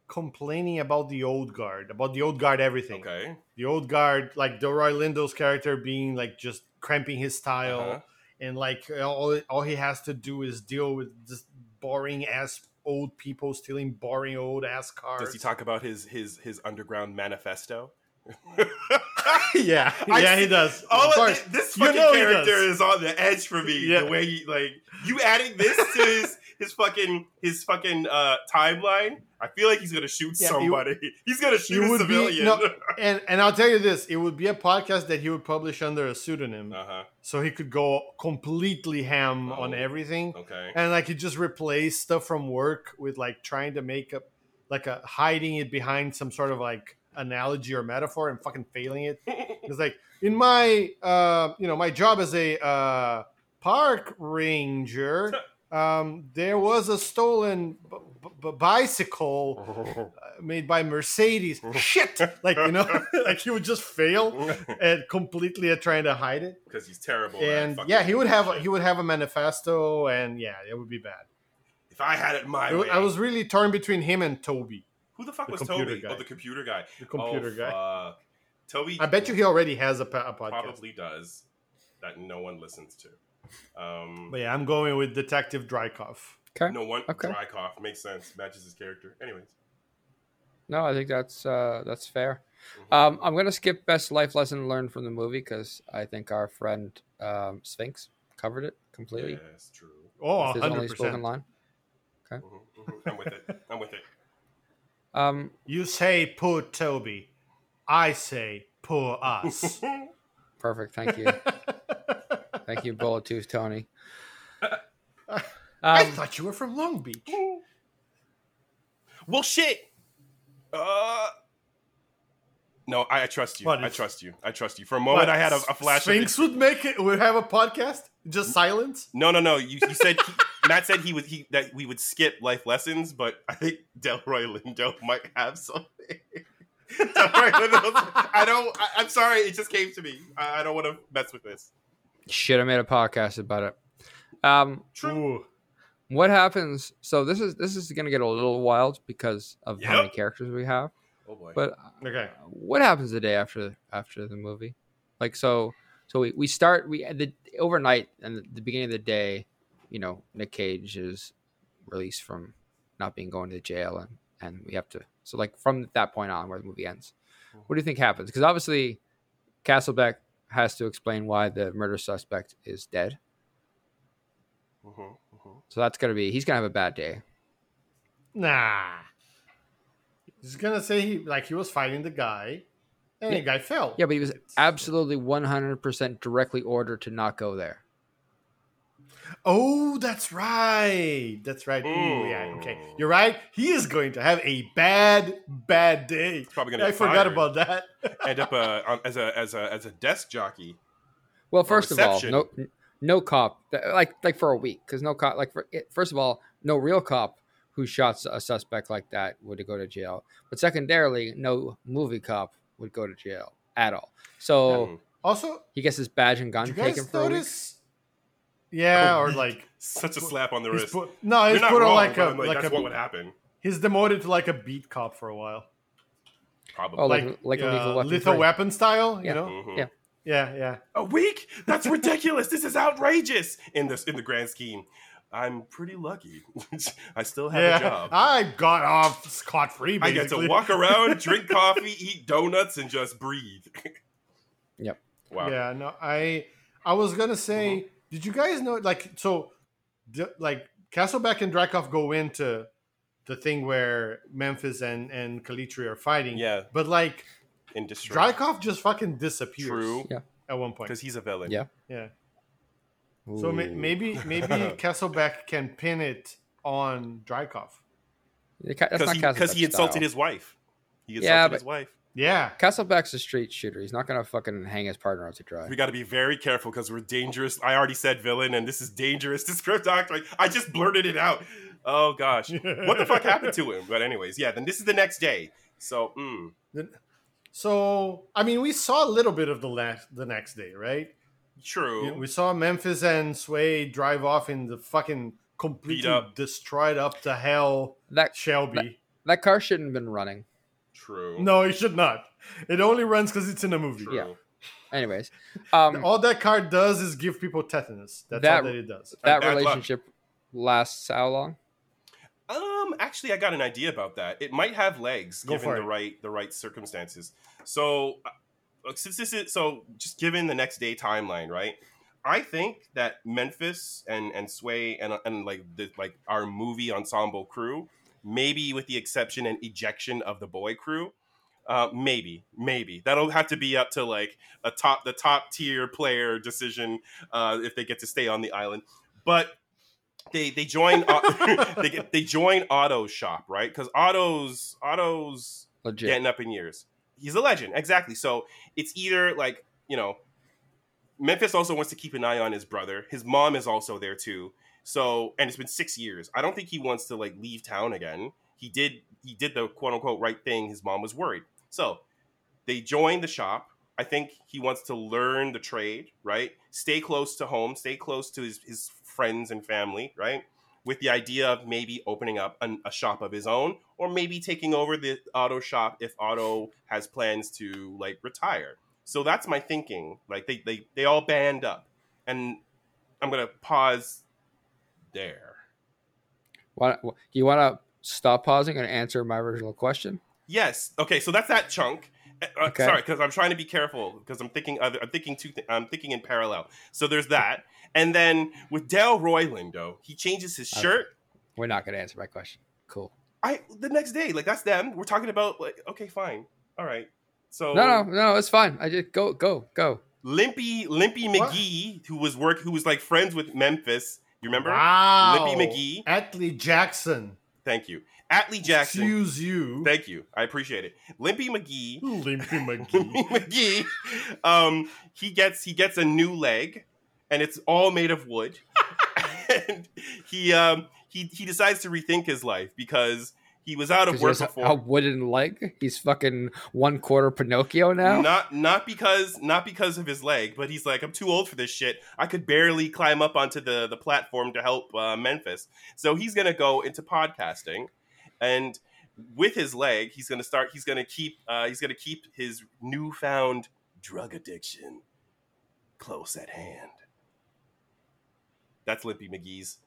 complaining about the old guard, about the old guard everything. Okay, The old guard, like Delroy Lindo's character, being like just cramping his style, Uh-huh. and like all all he has to do is deal with just boring ass old people stealing boring old ass cars. does he talk about his his his underground manifesto? [LAUGHS] [LAUGHS] yeah, I yeah, see- he does. All Of course. thi- this You fucking know character is on the edge for me. Yeah. The way he like you adding this to his [LAUGHS] his fucking his fucking uh timeline. I feel like he's gonna shoot Yeah, you- somebody. [LAUGHS] he's gonna shoot a would be- civilian. no. and and I'll tell you this: it would be a podcast that he would publish under a pseudonym, uh huh. so he could go completely ham on Oh. everything, Okay. and like he just replace stuff from work with like trying to make up like a hiding it behind some sort of like analogy or metaphor and fucking failing it. [LAUGHS] It's like in my uh, you know my job as a uh, park ranger. [LAUGHS] Um, there was a stolen b- b- bicycle [LAUGHS] uh, made by Mercedes. Shit, like you know, like he would just fail and completely at trying to hide it. Because he's terrible. And fucking yeah, he would have shit. he would have a manifesto, and yeah, it would be bad. If I had it my I way, I was really torn between him and Toby, Who the fuck the was Toby? guy. Oh, the computer guy. the computer oh, guy. Fuck. Toby. I bet you he already has a, a podcast. probably does that no one listens to. Um, But yeah, I'm going with Detective Drycoff. Okay. no one. Okay. Dry cough makes sense. Matches his character. Anyways. No, I think that's uh, that's fair. Mhm. Um, I'm gonna skip best life lesson learned from the movie because I think our friend um, Sphinx covered it completely. Yes, true. Oh, It's his only 100 spoken percent. line. Mhm, mhm. I'm with it. I'm with it. Um, You say poor Toby, I say poor us. [LAUGHS] perfect. Thank you. [LAUGHS] Thank you, Bullet Tooth Tony. I Um, thought you were from Long Beach. well, shit. Uh. No, I, I trust you. What I trust you. I trust you. For a moment, I had a, a flash. Sphinx Of would make it. Would have a podcast. Just silence. no, no, no. You, you said he, Matt said he would he that we would skip life lessons, but I think Delroy Lindo might have something. [LAUGHS] Delroy Lindo, I don't. I, I'm sorry. It just came to me. I, I don't want to mess with this. should have made a podcast about it. Um, Ooh. what happens? So this is this is gonna get a little wild because of how many characters we have. Oh boy. But Okay. what happens the day after after the movie? Like so, so we, we start we the overnight and the, the beginning of the day, you know, Nic Cage is released from not being going to jail and and we have to so like from that point on where the movie ends. What do you think happens? Because obviously, Castlebeck has to explain why the murder suspect is dead. Mhm, mhm. So that's gonna be he's gonna have a bad day. Nah. He's gonna say he like he was fighting the guy, and the guy fell. Yeah, but he was It's- absolutely one hundred percent directly ordered to not go there. Oh, that's right. That's right. Ooh, yeah. Okay, you're right. He is going to have a bad, bad day. He's probably gonna. I forgot fired. about that. [LAUGHS] End up uh, on, as a as a as a desk jockey. Well, first of all, no no cop like like for a week because no cop like for, it- first of all, no real cop who shot a suspect like that would go to jail. But secondarily, no movie cop would go to jail at all. So Mm. Also, he gets his badge and gun did you guys taken for a week. Notice? Yeah, or like Such a slap on the he's wrist. put, no, You're he's not put on wrong, like but a I'm like, like that's a what would happen. he's demoted to like a beat cop for a while, Probably. Oh, like like like a uh, lethal weapon. lethal weapon style. You Yeah. know, Mhm. Yeah. Yeah, yeah. A week? That's ridiculous. this is outrageous in this in the grand scheme. I'm pretty lucky. [LAUGHS] I still have yeah. a job. I got off scot free. I get to walk around, [LAUGHS] drink coffee, eat donuts, and just breathe. [LAUGHS] Yep. Wow. Yeah, no, I I was gonna say, Mm-hmm. Did you guys know like so, d- like Castlebeck and Drakov go into the thing where Memphis and and Calitri are fighting. Yeah. but like In distress. Drakov just fucking disappears. True. Yeah. At one point. Because he's a villain. Yeah. Yeah. So may- maybe maybe [LAUGHS] Castlebeck can pin it on Drycoff. Yeah, Ca- that's Because he, Castlebeck's 'cause he insulted style. his wife. He insulted Yeah, his wife. Yeah. Castlebeck's a street shooter. He's not gonna fucking hang his partner out to dry. We got to be very careful because we're dangerous. I already said villain, and this is dangerous [LAUGHS] to script doctor. Like, I just blurted it out. Oh gosh, what the fuck happened to him? But anyways, yeah. Then this is the next day. So, mm, So I mean, we saw a little bit of the last the next day, right? true. Yeah, We saw Memphis and Sway drive off in the fucking completely up. destroyed up to hell That Shelby. that car shouldn't have been running. True. No, it should not. It only runs because it's in a movie. True. Yeah. Anyways, um, All that card does is give people tetanus. That's That- all that it does. that bad luck. relationship lasts how long? Um, actually, I got an idea about that. It might have legs Go given the it. right the right circumstances. So, uh, since this is so, just given the next day timeline, right? I think that Memphis and and Sway and and like the like our movie ensemble crew, maybe with the exception and ejection of the boy crew, uh, maybe maybe that'll have to be up to like a top the top tier player decision uh, if they get to stay on the island, but they they join [LAUGHS] [LAUGHS] they get, they join Otto's shop right because Otto's Otto's Legit. getting up in years. He's a legend, exactly. So it's either like you know, Memphis also wants to keep an eye on his brother. His mom is also there too. So and it's been six years. I don't think he wants to like leave town again. He did he did the quote unquote right thing. His mom was worried. So they joined the shop. I think he wants to learn the trade, right? Stay close to home, stay close to his, his friends and family, right? With the idea of maybe opening up an, a shop of his own, or maybe taking over the auto shop if Otto has plans to like retire. So that's my thinking. Like they they, they all band up, and I'm gonna pause there. Why, do you want to stop pausing and answer my original question? Yes. Okay. So that's that chunk. Uh, uh, Okay. Sorry, because I'm trying to be careful because I'm thinking other. I'm thinking two. Th- I'm thinking in parallel. So there's that, and then with Dale Royland, though, he changes his Okay. shirt. We're not going to answer my question. Cool. I the next day, like that's them. We're talking about like okay, fine, all right. So No, no, no. It's fine. I just go, go, go. Limpy Limpy What? McGee, who was work, who was like friends with Memphis. You remember? Wow. Lippy McGee. Atley Jackson. Thank you, Atley Jackson. Excuse you. Thank you, I appreciate it. Limpy McGee. Limpy [LAUGHS] Limpy McGee. McGee. Um, he gets he gets a new leg, and it's all made of wood. [LAUGHS] and he um he he decides to rethink his life because he was out of work before. a wooden leg. He's fucking one quarter Pinocchio now. Not not because not because of his leg, but he's like, I'm too old for this shit. I could barely climb up onto the the platform to help uh, Memphis. So he's gonna go into podcasting, and with his leg, he's gonna start. He's gonna keep. Uh, he's gonna keep his newfound drug addiction close at hand. That's Limpy McGee's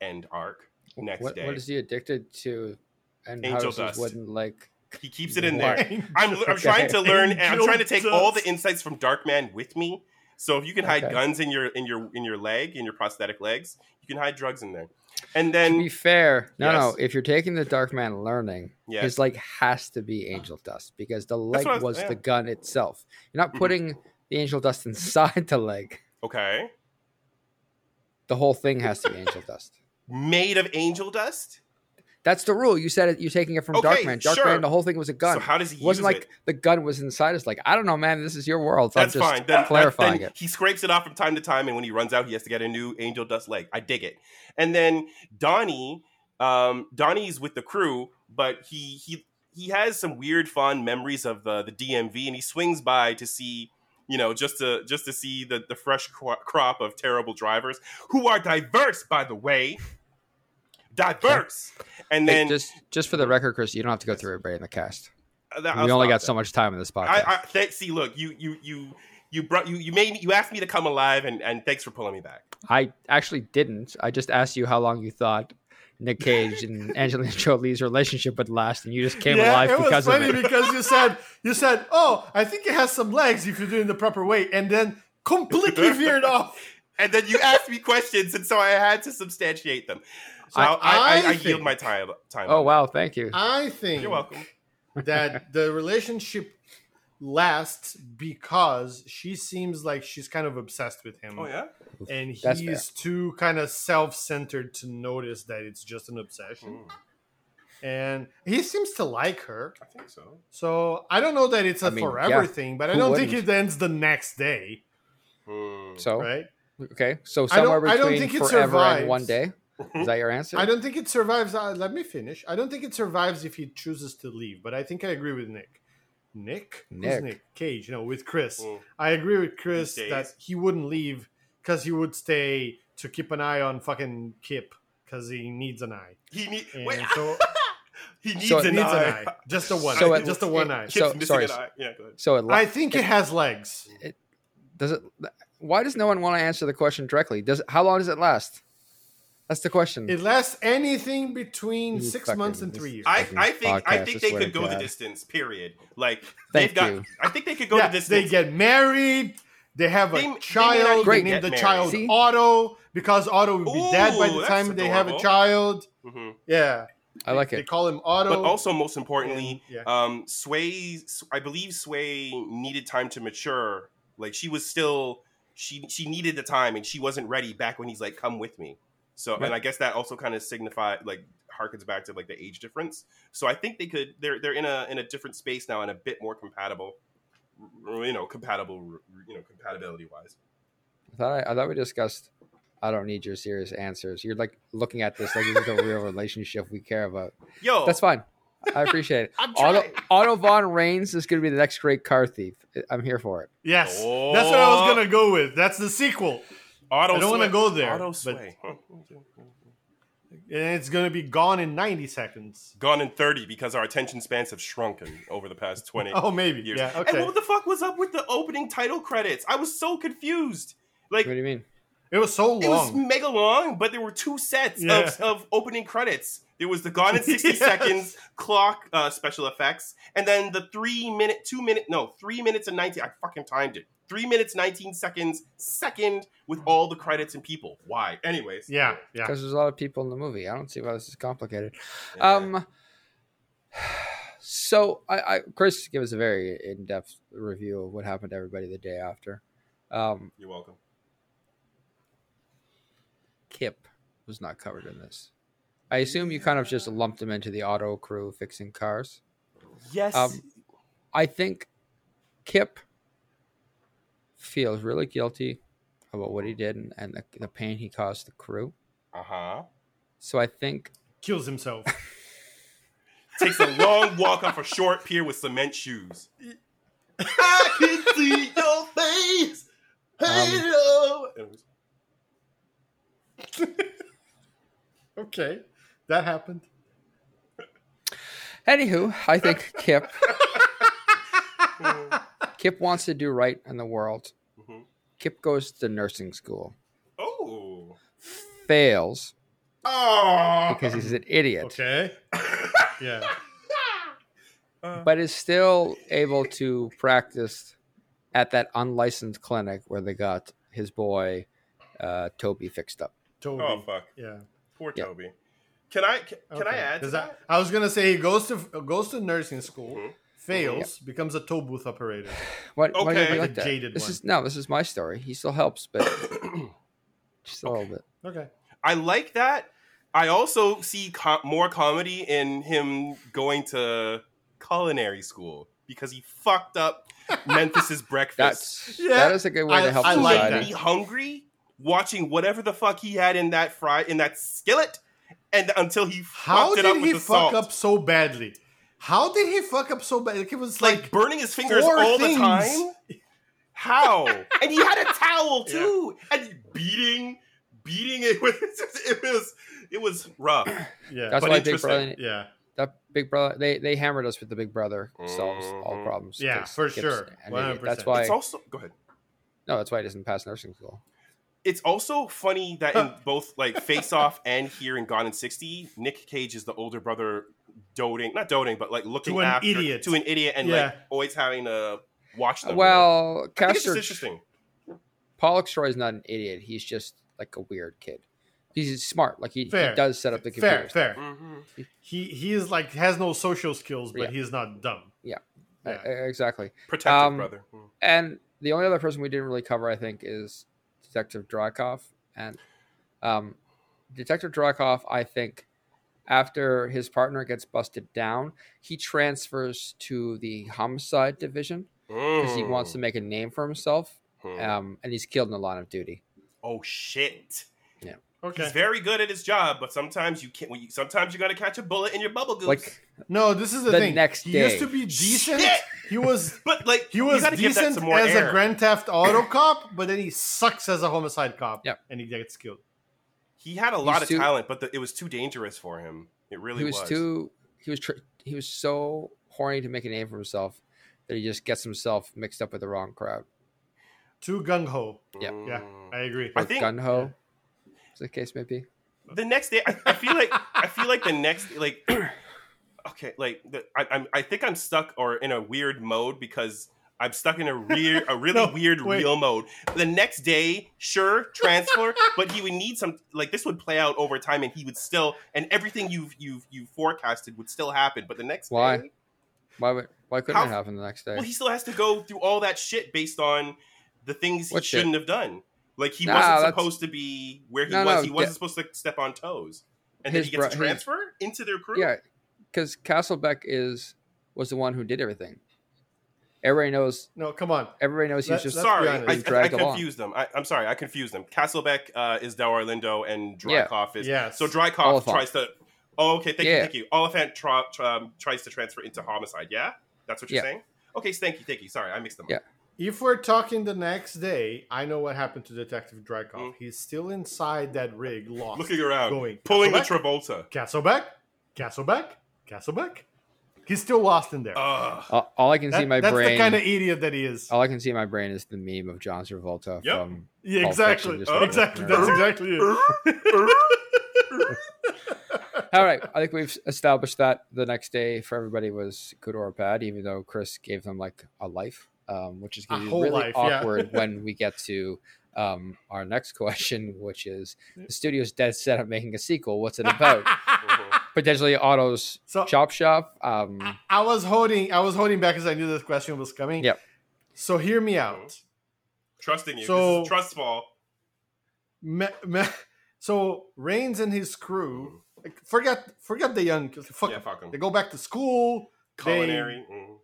end arc. Next what, day, what is he addicted to? And Angel dust. his wooden leg? he keeps [LAUGHS] it in there. [LAUGHS] I'm, I'm Okay. [LAUGHS] trying to learn and I'm trying to take all the insights from Darkman with me. So if you can hide Okay. guns in your in your in your leg in your prosthetic legs, you can hide drugs in there. And then To be fair, no, no. If you're taking the Darkman learning, Yes. his leg has to be Angel Dust because the leg was- was yeah. the gun itself. You're not Mhm. putting the Angel Dust inside the leg. okay, The whole thing has to be Angel Dust. made of angel dust. That's the rule. You said it. You're taking it from Okay, Darkman. Darkman. sure. The whole thing was a gun. So how does he use it wasn't like it? the gun was inside his Like I don't know, man. This is your world. So That's I'm just fine. Then, clarifying then it. He scrapes it off from time to time, and when he runs out, he has to get a new angel dust leg. I dig it. And then Donnie, um, Donnie's with the crew, but he he he has some weird, fond memories of the the DMV, and he swings by to see. You know, just to just to see the the fresh crop of terrible drivers who are diverse, by the way, diverse. And Hey, then just just for the record, Chris, you don't have to go through everybody in the cast. uh, that- we only got that. so much time in this podcast. I, I th- see. Look, you you you You brought you you made me, you asked me to come alive, and and thanks for pulling me back. I actually didn't. I just asked you how long you thought Nic Cage and [LAUGHS] Angelina Jolie's relationship would last, and you just came alive it was because of funny it. because you said [LAUGHS] you said, "Oh, I think it has some legs if you do it in the proper way," and then completely veered off. [LAUGHS] And then you asked me questions, and so I had to substantiate them. So I- I, I, I, I I yield my time. time Oh on wow, thank you. I think. You're welcome. that [LAUGHS] the relationship lasts because she seems like she's kind of obsessed with him. Oh yeah. And That's he's too kind of self-centered to notice that it's just an obsession. Mm, And he seems to like her. I think so. So I don't know that it's a I mean, forever yeah. thing, but I don't think wouldn't? it ends the next day, Hmm. So right? okay, so I don't- somewhere I don't between think it forever and one day. Is that your answer? I don't think it survives. Uh, let me finish. I don't think it survives if he chooses to leave, but I think I agree with Nick. Nick? Who's Nick. Nic Cage, no, with Chris. Mm. I agree with Chris These that he wouldn't leave because he would stay to keep an eye on fucking Kip because he needs an eye. He need And wait. so [LAUGHS] he needs So an needs eye. an eye. Just a one. So eye. it- just a one it- eye. So- sorry. an eye. Yeah, go ahead. so it, I think it has legs. It, does it. Why does no one want to answer the question directly? Does how long does it last? That's the question. It lasts anything between You six fucking- months and three years. I, I think I podcast, think I they swear could to go the God. distance. Period. Like Thank they've got. you. I think they could go yeah, the distance. they get married. They have a They- they may not child. They, even name the married. child See? Otto because Otto will be dead by Ooh, the that's time they have a adorable. child. Mhm. Yeah, I like it. They it. call him Otto. But also, most importantly, yeah. um, Sway, I believe Sway needed time to mature. Like she was still, she she needed the time, and she wasn't ready back when he's like, "Come with me." So, Right. and I guess that also kind of signified like harkens back to like the age difference. So I think they could they're they're in a in a different space now and a bit more compatible. You know, compatible. You know, compatibility wise. I thought I, I thought we discussed. I don't need your serious answers. You're like looking at this like this is a real [LAUGHS] relationship we care about. Yo, That's fine. I appreciate it. [LAUGHS] I'm Otto. Otto von Raines is going to be the next great car thief. I'm here for it. yes, Oh. that's what I was gonna go with. That's the sequel, Auto I don't wanna go there, Auto sway. Huh. and it's gonna be gone in ninety seconds. Gone in 30 because our attention spans have shrunken over the past 20 [LAUGHS] Oh, maybe. years. Yeah. And what the fuck was up with the opening title credits? I was so confused. Like, What do you mean? It was so long. it was mega long, but there were two sets Yeah. of, of opening credits. There was the Gone in [LAUGHS] 60 Yes. Seconds clock uh, special effects, and then the three minute, two minute, no, three minutes and 19. I fucking timed it. Three minutes, 19 seconds, second with all the credits and people. Why? Anyways. Yeah. Yeah. Because there's a lot of people in the movie. I don't see why this is complicated. Yeah. Um. [SIGHS] So I, I Chris gave us a very in-depth review of what happened to everybody the day after. Um, You're welcome. Kip was not covered in this. I assume you kind of just lumped him into the auto crew fixing cars. Yes. Um, I think Kip feels really guilty about what he did and, and the, the pain he caused the crew. uh huh. So I think Kills himself. [LAUGHS] takes a long walk off a short pier with cement shoes. I can see your face. Hello. Anyways, [LAUGHS] okay. That happened. Anywho, I think Kip [LAUGHS] Kip wants to do right in the world. Mhm. Kip goes to nursing school, Oh. fails Oh. because he's an idiot, Okay. [LAUGHS] Yeah. but is still able to practice at that unlicensed clinic where they got his boy uh, Toby fixed up. Toby. Oh fuck. Yeah. Poor Yeah. Toby. Can I can, can I add to 'Cause that? I, I was gonna say he goes to goes to nursing school, Mhm. Fails, becomes a tow booth operator. What? [SIGHS] Why did Okay. you Like like that? jaded This one. is no. This is my story. He still helps, but [COUGHS] just a little bit. Okay. I like that. I also see co- more comedy in him going to culinary school because he fucked up [LAUGHS] Memphis's breakfast. That's Yeah, that is a good way I- to help I like that. be hungry watching whatever the fuck he had in that fry in that skillet, and until he How it did up with he fuck salt. up so badly? How did he fuck up so bad? Like it was like, like, burning his fingers four all things. the time. How? [LAUGHS] and he had a towel too, and beating, beating it with it was it was rough. [CLEARS THROAT] yeah, That's but why Big. Brother. yeah, That Big Brother. They they hammered us with the Big Brother solves all Mhm. problems. Yeah, 'cause for Kip's sure. an. That's why It's also go ahead. No, that's why he doesn't pass nursing school. It's also funny that in [LAUGHS] both like Face Off and here in Gone in 60, Nick Cage is the older brother doting, not doting, but like looking To an after idiot. to an idiot and Yeah. like always having to watch them. Well, I think it's just interesting. Pollock Troy is not an idiot. He's just like a weird kid. He's smart. Like he, he does set up the Fair, computers. fair. Mhm. He he is like has no social skills, but Yeah. he's not dumb. Yeah. Yeah. Uh, exactly. Protective Um, brother. Mm. And the only other person we didn't really cover, I think, is Detective Drycoff. And um, Detective Drycoff, I think, after his partner gets busted down, he transfers to the homicide division because he wants to make a name for himself. Mm. Um, and he's killed in the line of duty. Oh shit! Yeah. Okay. He's very good at his job, but sometimes you can't. You, sometimes you got to catch a bullet in your bubble goose. Like no, this is the, The thing. next he day. used to be decent. Shit! He was [LAUGHS] but like he was gotta give that decent as air. a Grand Theft Auto cop, but then he sucks as a homicide cop. Yeah, and he gets killed. He had a lot of too- talent, but the, it was too dangerous for him. It really he was, too. He was. Tr- he was so horny to make a name for himself that he just gets himself mixed up with the wrong crowd. Too gung ho. Yeah. Yeah, I mm. agree. I think- gung ho. as the case maybe? the next day I, I feel like i feel like the next like [CLEARS THROAT] okay like the, I, I'm, I think i'm stuck or in a weird mode because i'm stuck in a weird a [LAUGHS] really No, weird wait. real mode the next day sure transfer [LAUGHS] but he would need some like this would play out over time and he would still and everything you've you've you forecasted would still happen but the next Why? day Why? would- Why couldn't How- it happen the next day? well he still has to go through all that shit based on the things he What shit? shouldn't have done like he Nah, wasn't supposed to be where he No, was no, he wasn't yeah. supposed to step on toes and His then he gets bro- to his- transfer into their crew yeah, because Castlebeck is was the one who did everything. Everybody knows. No, come on. Everybody knows he was just sorry. I, He's I, I dragged along. confused them. I, I'm sorry, I confused them. Castlebeck uh, is Delroy Lindo, and Yeah. Drycoff is. Yeah. So Drycoff Olyphant. tries to. Oh, okay. Thank you. Thank you. Olyphant tra- tra- tries to transfer into homicide. Yeah, that's what you're Yeah. saying. Okay. Thank you. Thank you. Sorry, I mixed them. up. Yeah. If we're talking the next day, I know what happened to Detective Drycoff. Mm. He's still inside that rig, lost. Looking around, Going. pulling the Castlebeck? Travolta. Castlebeck? Castlebeck? Castlebeck? He's still lost in there. Ugh. all, all I can see in That- my that's brain. the kind of idiot that he is. all I can see in my brain is the meme of John Travolta Yep. from. yeah, Pulp exactly. Fiction, just like exactly. That's exactly it. [LAUGHS] All right, I think we've established that the next day for everybody was good or bad, even though Chris gave them like a life, um, which is A going to be really life, yeah. awkward when [LAUGHS] we get to um, our next question, which is the studio's dead set on making a sequel. What's it about? [LAUGHS] Potentially Otto's So- chop shop. Um, I was holding I was holding back because I knew this question was coming. Yep. So hear me out. Trusting you. So- this is trust fall. Me, me, so Raines and his crew, like, forget forget the young kids. Fuck Yeah, them. fuck 'em. They go back to school. Culinary. mm.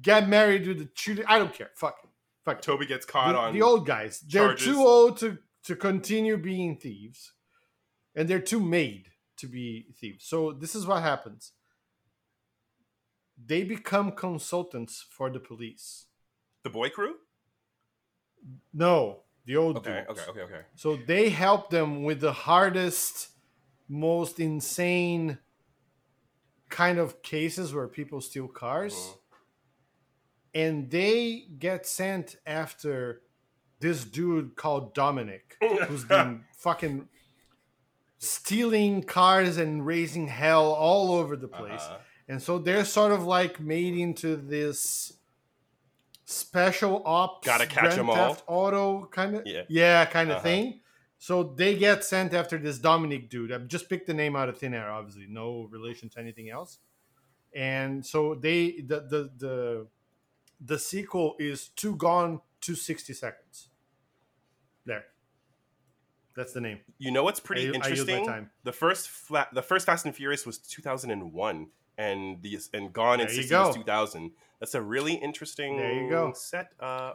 Get married to the children. I don't care. Fuck. 'em. Fuck. 'em. Toby gets caught the, on. the old guys. They're too old to to continue being thieves, and they're too made to be thieves. So this is what happens. They become consultants for the police. the boy crew. No, the old Okay. dudes. Okay. Okay. Okay. So they help them with the hardest, most insane kind of cases where people steal cars. Mhm. And they get sent after this dude called Dominic, [LAUGHS] who's been fucking stealing cars and raising hell all over the place. Uh-huh. And so they're sort of like made into this special ops Gotta catch them all. Theft Auto kind of Yeah. yeah kind of Uh-huh. thing. So they get sent after this Dominic dude. I've just picked the name out of thin air, obviously, no relation to anything else. And so they the the the the sequel is two gone to sixty seconds. There. That's the name. You know what's pretty I- I use my interesting? time. The first flat, the first Fast and Furious was 2001, and the and Gone in There you 60 was 2000. That's a really interesting. There you go. Set. Uh,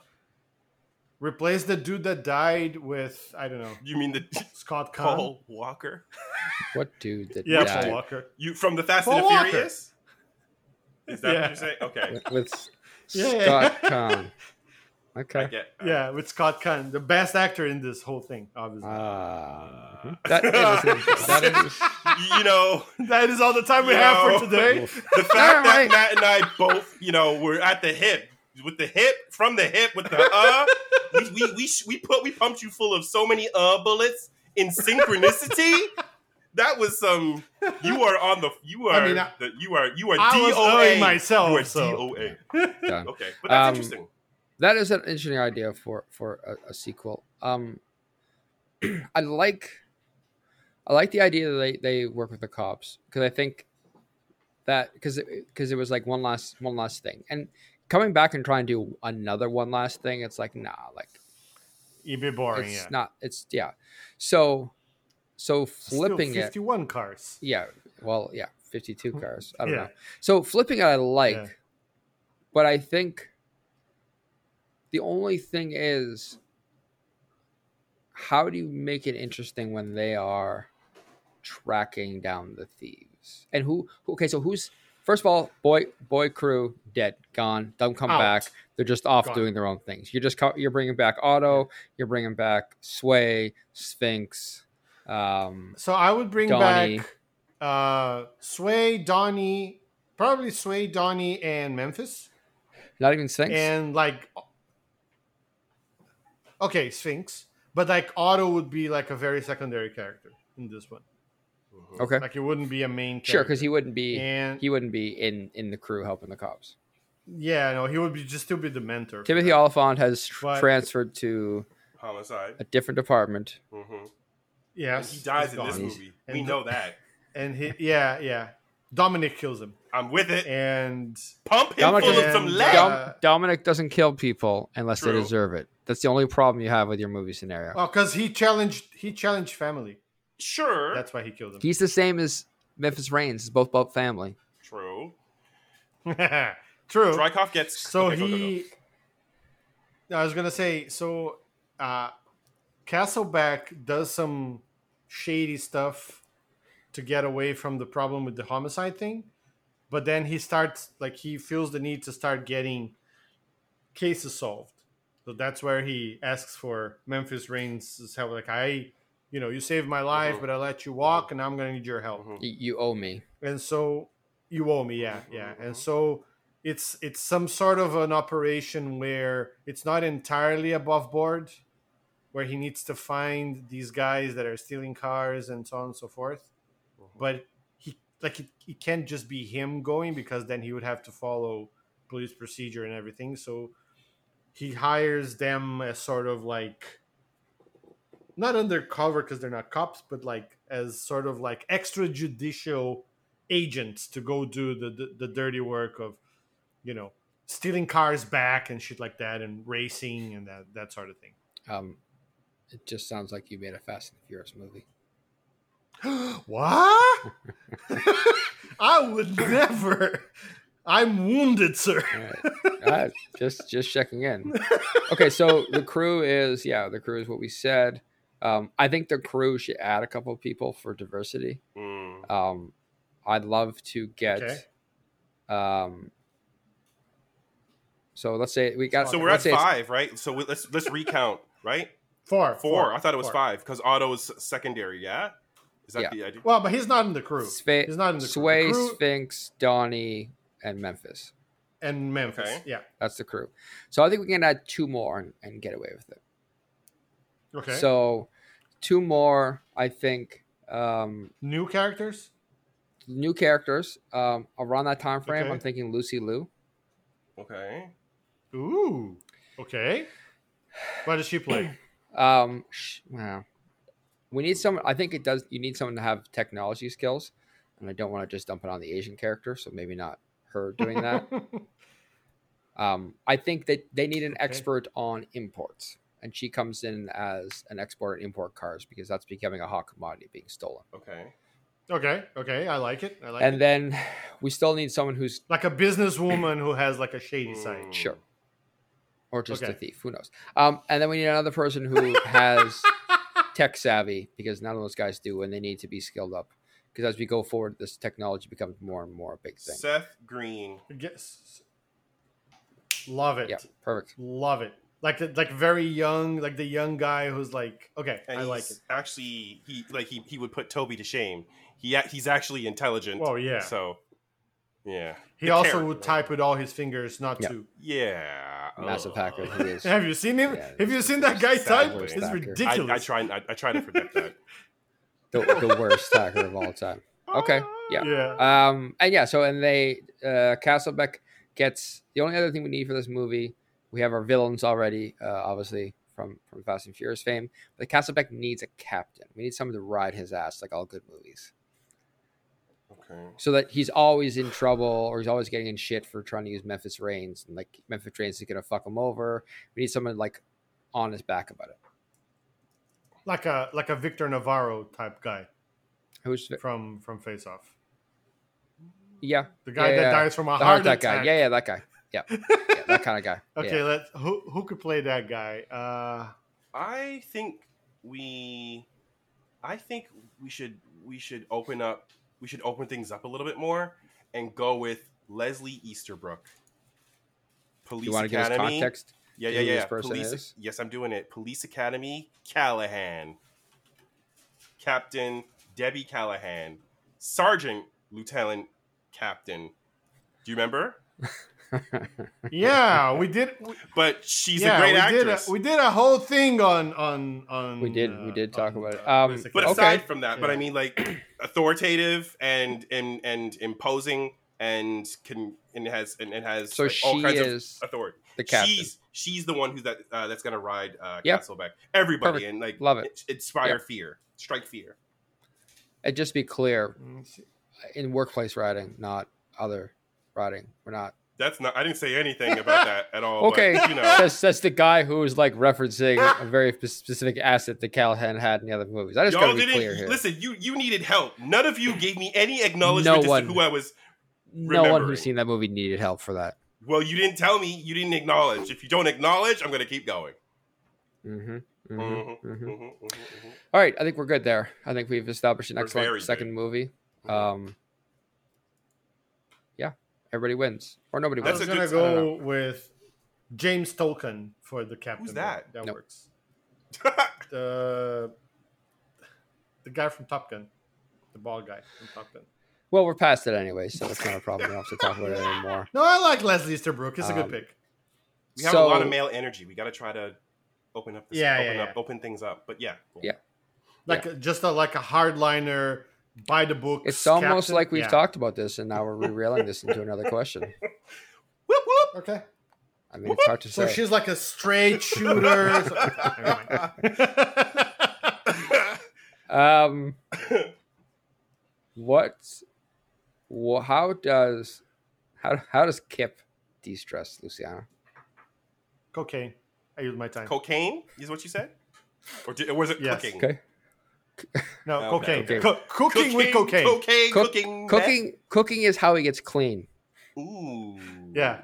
Replace the dude that died with I don't know you mean the Scott Caan. Paul Walker? [LAUGHS] what dude that Yeah, died Paul Walker. You from the Fast Paul and the Walker. Furious? Is that Yeah. what you're saying? Okay, with, with [LAUGHS] Yeah, yeah. Scott Caan? I Okay. get. Yeah, with Scott Caan, the best actor in this whole thing, obviously. Uh, that, [LAUGHS] that is, you know, [LAUGHS] that is all the time we Yo. have for today. the fact that Matt and I both, you know, were at the hip with the hip from the hip with the uh. we we we, we put we pumped you full of so many uh bullets in synchronicity. That was some. You are on the. You are. I mean, I- the, you are. You are I was DOA myself, You are so. DOA. Yeah. Okay, but that's Um, interesting. That is an interesting idea for for a, a sequel. Um, [CLEARS THROAT] I like, I like the idea that they they work with the cops because I think that because because it, was like one last one last thing and coming back and trying to do another one last thing it's like nah like a bit boring. it's yeah. not it's yeah so so Still flipping it 51 cars. yeah well yeah 52 cars i don't Yeah. know so flipping it i like Yeah. but i think the only thing is how do you make it interesting when they are tracking down the thieves and who who- okay so who's first of all boy boy crew dead gone don't come Out. back they're just off Gone. doing their own things you're just you're bringing back auto you're bringing back sway sphinx um So I would bring Donnie. back uh, Sway, Donnie, probably Sway, Donnie, and Memphis. not even sphinx And like, okay, Sphinx. But like, Otto would be like a very secondary character in this one. Mhm. okay Like, it wouldn't be a main character. Sure, because he wouldn't be And he wouldn't be in in the crew helping the cops. yeah, no, he would be just still be the mentor. Timothy. Olyphant has But- transferred to Homicide. a different department. hmm Yes, he dies he's in this gone. movie. We And- know that. And he, yeah, yeah. Dominic kills him, I'm with it. and Pump him Dominic full of doesn't- some lead. Dom- Dom- Dominic doesn't kill people unless they deserve it. That's the only problem you have with your movie scenario. well, because he challenged he challenged family. sure. That's why he killed him. He's the same as Memphis Raines. It's both both family. True. [LAUGHS] True. Drykoff gets. So okay, go, go, go. he, I was gonna say, so uh, Castlebeck does some shady stuff to get away from the problem with the homicide thing, but then he starts like he feels the need to start getting cases solved. So that's where he asks for Memphis Raines' help. Like I, you know, you saved my life, Mhm. but I let you walk, and I'm gonna need your help Mhm. You owe me. and so you owe me yeah yeah Mhm. and so it's it's some sort of an operation where it's not entirely above board where he needs to find these guys that are stealing cars and so on and so forth Mhm. but he like it, it can't just be him going because then he would have to follow police procedure and everything so he hires them as sort of like not undercover because they're not cops, but like as sort of like extrajudicial agents to go do the, the the dirty work of, you know, stealing cars back and shit like that, and racing and that that sort of thing. Um, it just sounds like you made a Fast and Furious movie. [GASPS] what? [LAUGHS] I would never. I'm wounded, sir. All right. All right. Just just checking in. Okay, so the crew is yeah, the crew is what we said. Um, I think the crew should add a couple of people for diversity. Mm. Um, I'd love to get. Okay. Um, so let's say we got. So we're at let's say five, right? So we, let's let's recount, right? Four. Four. I thought it was four. five because Otto is secondary. Yeah. Is that Yeah. the idea? Well, but he's not in the crew. Swa- he's not in the crew. Sway, The Sphinx, Donnie, and Memphis. and Memphis. Okay. Yeah. That's the crew. So I think we can add two more and, and get away with it. Okay. So two more, I think. Um, new characters. new characters um, around that time frame. Okay. I'm thinking Lucy Liu. Okay. Ooh. Okay. What does she play? [CLEARS THROAT] Um, sh- wow. We need someone. I think it does. You need someone to have technology skills, and I don't want to just dump it on the Asian character. So maybe not her doing that. [LAUGHS] um, I think that they need an Okay. expert on imports, and she comes in as an export and import cars because that's becoming a hot commodity being stolen. Okay. okay. Okay. I like it. I like it. And it. then we still need someone who's Like a businesswoman who has like a shady side. Sure, or just a thief. Who knows? Um, and then we need another person who [LAUGHS] has tech savvy because none of those guys do, and they need to be skilled up. Because as we go forward, this technology becomes more and more a big thing. Seth Green. Yes. Love it. Yeah, perfect. Love it. Like the, like very young, like the young guy who's like, okay, And I he's like it. actually he like he, he would put Toby to shame. He he's actually intelligent. Oh yeah. So Yeah. He The also character. would type with all his fingers, not Yeah. two. Yeah. Massive Ugh. hacker he is. [LAUGHS] Have you seen him? Yeah, Have you seen that guy type? It's Hacker. ridiculous. I, I try. I, I try to forget that. [LAUGHS] the, the worst hacker of all time. Okay, yeah. Yeah. Um, and yeah, so and they uh, Castlebeck gets the only other thing we need for this movie. We have our villains already, uh, obviously from from Fast and Furious fame. But Castlebeck needs a captain. We need someone to ride his ass, like all good movies, Okay. so that he's always in trouble or he's always getting in shit for trying to use Memphis Raines, and like Memphis Raines is gonna fuck him over. We need someone like on his back about it. Like a like a Victor Navarro type guy Who's from from Face Off. yeah, The guy Yeah, that yeah. dies from a the heart heart attack attack. guy. Yeah, yeah, that guy. Yeah, [LAUGHS] yeah that kind of guy. [LAUGHS] Okay, Yeah. let who who could play that guy? Uh I think we. I think we should we should open up we should open things up a little bit more and go with Leslie Easterbrook. Police You want to give us Academy. context? Yeah, yeah, yeah. Police, is? Yes, I'm doing it. Police Academy, Callahan. Captain Debbie Callahan. Sergeant Lieutenant Captain. Do you remember? [LAUGHS] yeah, we [LAUGHS] did we, But she's yeah, a great we actress. Did a, we did a whole thing on on on We did- we uh, did talk on, about it. uh, Um, Police but Okay. Aside from that, but I mean like [CLEARS THROAT] authoritative and and and imposing and can and has and, and has So like, all she kinds is of authority. the captain. She's she's the one who's that uh, that's gonna ride uh, Yep. Castlebeck. Everybody Perfect. and like Love it. Inspire Yep. fear, strike fear. And just be clear, Mm, in workplace riding, not other riding. We're not. That's not. I didn't say anything about that at all. Okay, but, you know. that's, that's the guy who's like referencing a very specific asset that Callahan had in the other movies. I just Y'all gotta be didn't clear here. listen. You you needed help. None of you gave me any acknowledgement No one. to who I was. no one who's seen that movie needed help for that. Well, you didn't tell me. You didn't acknowledge. If you don't acknowledge, I'm gonna keep going. hmm hmm Mhm, hmm mhm, mhm, mhm. All right, I think we're good there. I think we've established an We're excellent second good. movie. Um, yeah, everybody wins or nobody I That's was gonna good- I don't go with James Tolkan for the captain. Who's that? That Nope. works. [LAUGHS] The the guy from Top Gun, the bald guy from Top Gun. Well, we're past it anyway, so it's not a problem. We don't have to talk about it anymore. [LAUGHS] No, I like Leslie Easterbrook. It's a Um, good pick. we have a lot of male energy. We got to try to open up. This, Yeah, open yeah, up, yeah. open things up. But yeah, Yeah. Like a, just a, like a hardliner, by the book. It's almost captain. like we've Yeah. talked about this, and now we're [LAUGHS] rerailing this into another question. [LAUGHS] Whoop whoop. Okay. I mean, it's hard to So say. So she's like a straight [LAUGHS] shooter. So- Never mind. Um, what? wha how does how how does Kip de-stress Luciano? Cocaine. I use my time. Cocaine is what you said, or, did, or was it Yes. cooking? Okay, no, [LAUGHS] Okay, cocaine. okay. Co- cooking, with cocaine. Cocaine. Cook- cooking. meth? cooking cooking is how he gets clean. Ooh. Yeah.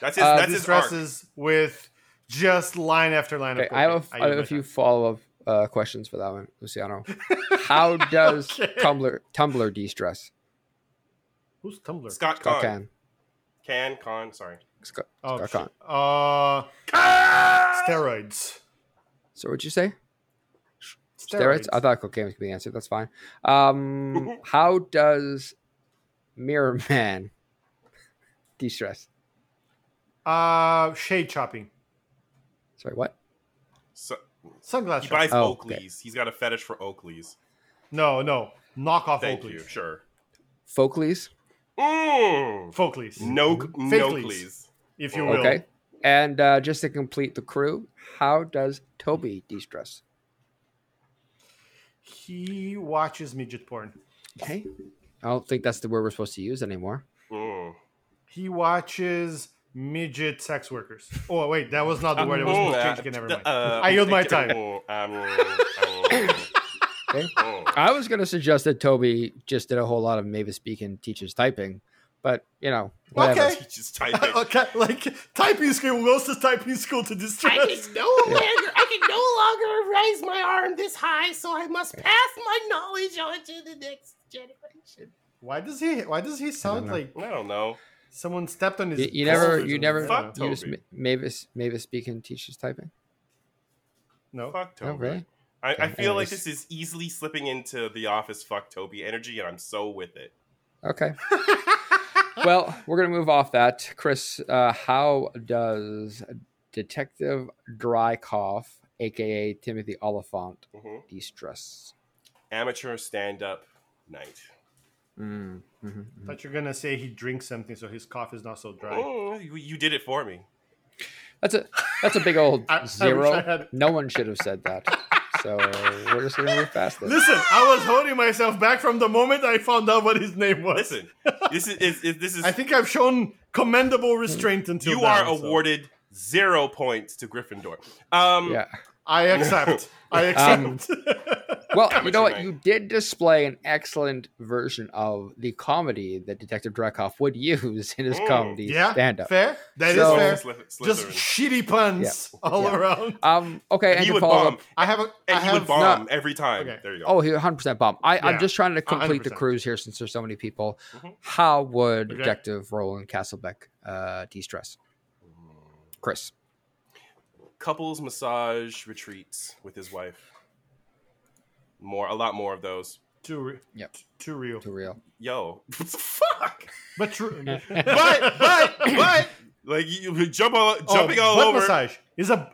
That's his. Uh, that's his arc. Distresses with just line after line Okay, of I have a, cocaine. I have a few follow up uh, questions for that one, Luciano. [LAUGHS] How does Okay. Tumbler Tumbler de-stress? Who's Tumbler? Scott Scott Con. Can. Can Con. Sorry. Scott, Oh, Scott. Con. Uh, steroids. So what'd you say? Steroids? I thought cocaine was the answer. That's fine. Um, [LAUGHS] how does Mirror Man [LAUGHS] de-stress? Uh, shade chopping. Sorry, what? So Sunglass he shopping. buys Oh, okay. Oakleys. He's got a fetish for Oakleys. No, no. Knock off Thank Oakleys. you. Sure. Folkleys? Mm. Folkleys. No. Fakeleys. Noakleys. If you will. Okay. And uh, just to complete the crew, how does Toby de-stress? He watches midget porn. Okay. I don't think that's the word we're supposed to use anymore. Mm. He watches midget sex workers. Oh wait, that was not the word. It was supposed to uh, change again. Never mind. uh, I yield my time. [LAUGHS] Okay. mm. I was going to suggest that Toby just did a whole lot of Mavis Beacon teaches typing, but you know, whatever. Okay. He's [LAUGHS] just typing. [LAUGHS] okay, like typing school goes to typing school to distress. I can no longer I can no longer raise my arm this high, so I must pass my knowledge on to the next generation. Why does he? Why does he sound know. like I don't know. someone stepped on his? You, you never, you never, something? I don't Fuck you just Toby. Ma- Mavis, Mavis speaking teaches typing. No. Fuck Oh, Toby. really? I, I feel like this is easily slipping into the office fuck Toby energy, and I'm so with it. Okay. [LAUGHS] well, we're gonna move off that. Chris, uh, how does Detective Drycoff, aka Timothy Olyphant, Mhm. de-stress? Amateur stand up night. Mm, mhm, mhm. Thought you're gonna say he drinks something so his cough is not so dry. Mm, you, you did it for me. That's a that's a big old [LAUGHS] I- I zero. I had- No one should have said that. [LAUGHS] So we're just gonna move past this. Listen, I was holding myself back from the moment I found out what his name was. Listen, this is, is, is this is [LAUGHS] I think I've shown commendable restraint until you now, are so awarded zero points to Gryffindor. Um, Yeah. I accept. [LAUGHS] I Um, accept. [LAUGHS] Well, [LAUGHS] you know what? night. You did display an excellent version of the comedy that Detective Drycoff would [LAUGHS] use in his Mm, comedy yeah, stand-up. fair. That is So- fair. Slyth- Just shitty puns all Yeah. around. Um. Okay. And he would follow bomb, up, I have a. I and he have would bomb no- every time. Okay. There you go. oh, he 100 percent bomb. I, I'm just trying to complete the 100%. cruise here since there's so many people. Mhm. How would Okay. Detective Roland Castlebeck uh, de-stress? Chris. Couples massage retreats with his wife. More, a lot more of those. too. Re- Yep. Too real. Too real. Yo, What [LAUGHS] the fuck. But true. [LAUGHS] But, but, but, like you you jump all, oh, jumping oh, all butt over. massage. Is a.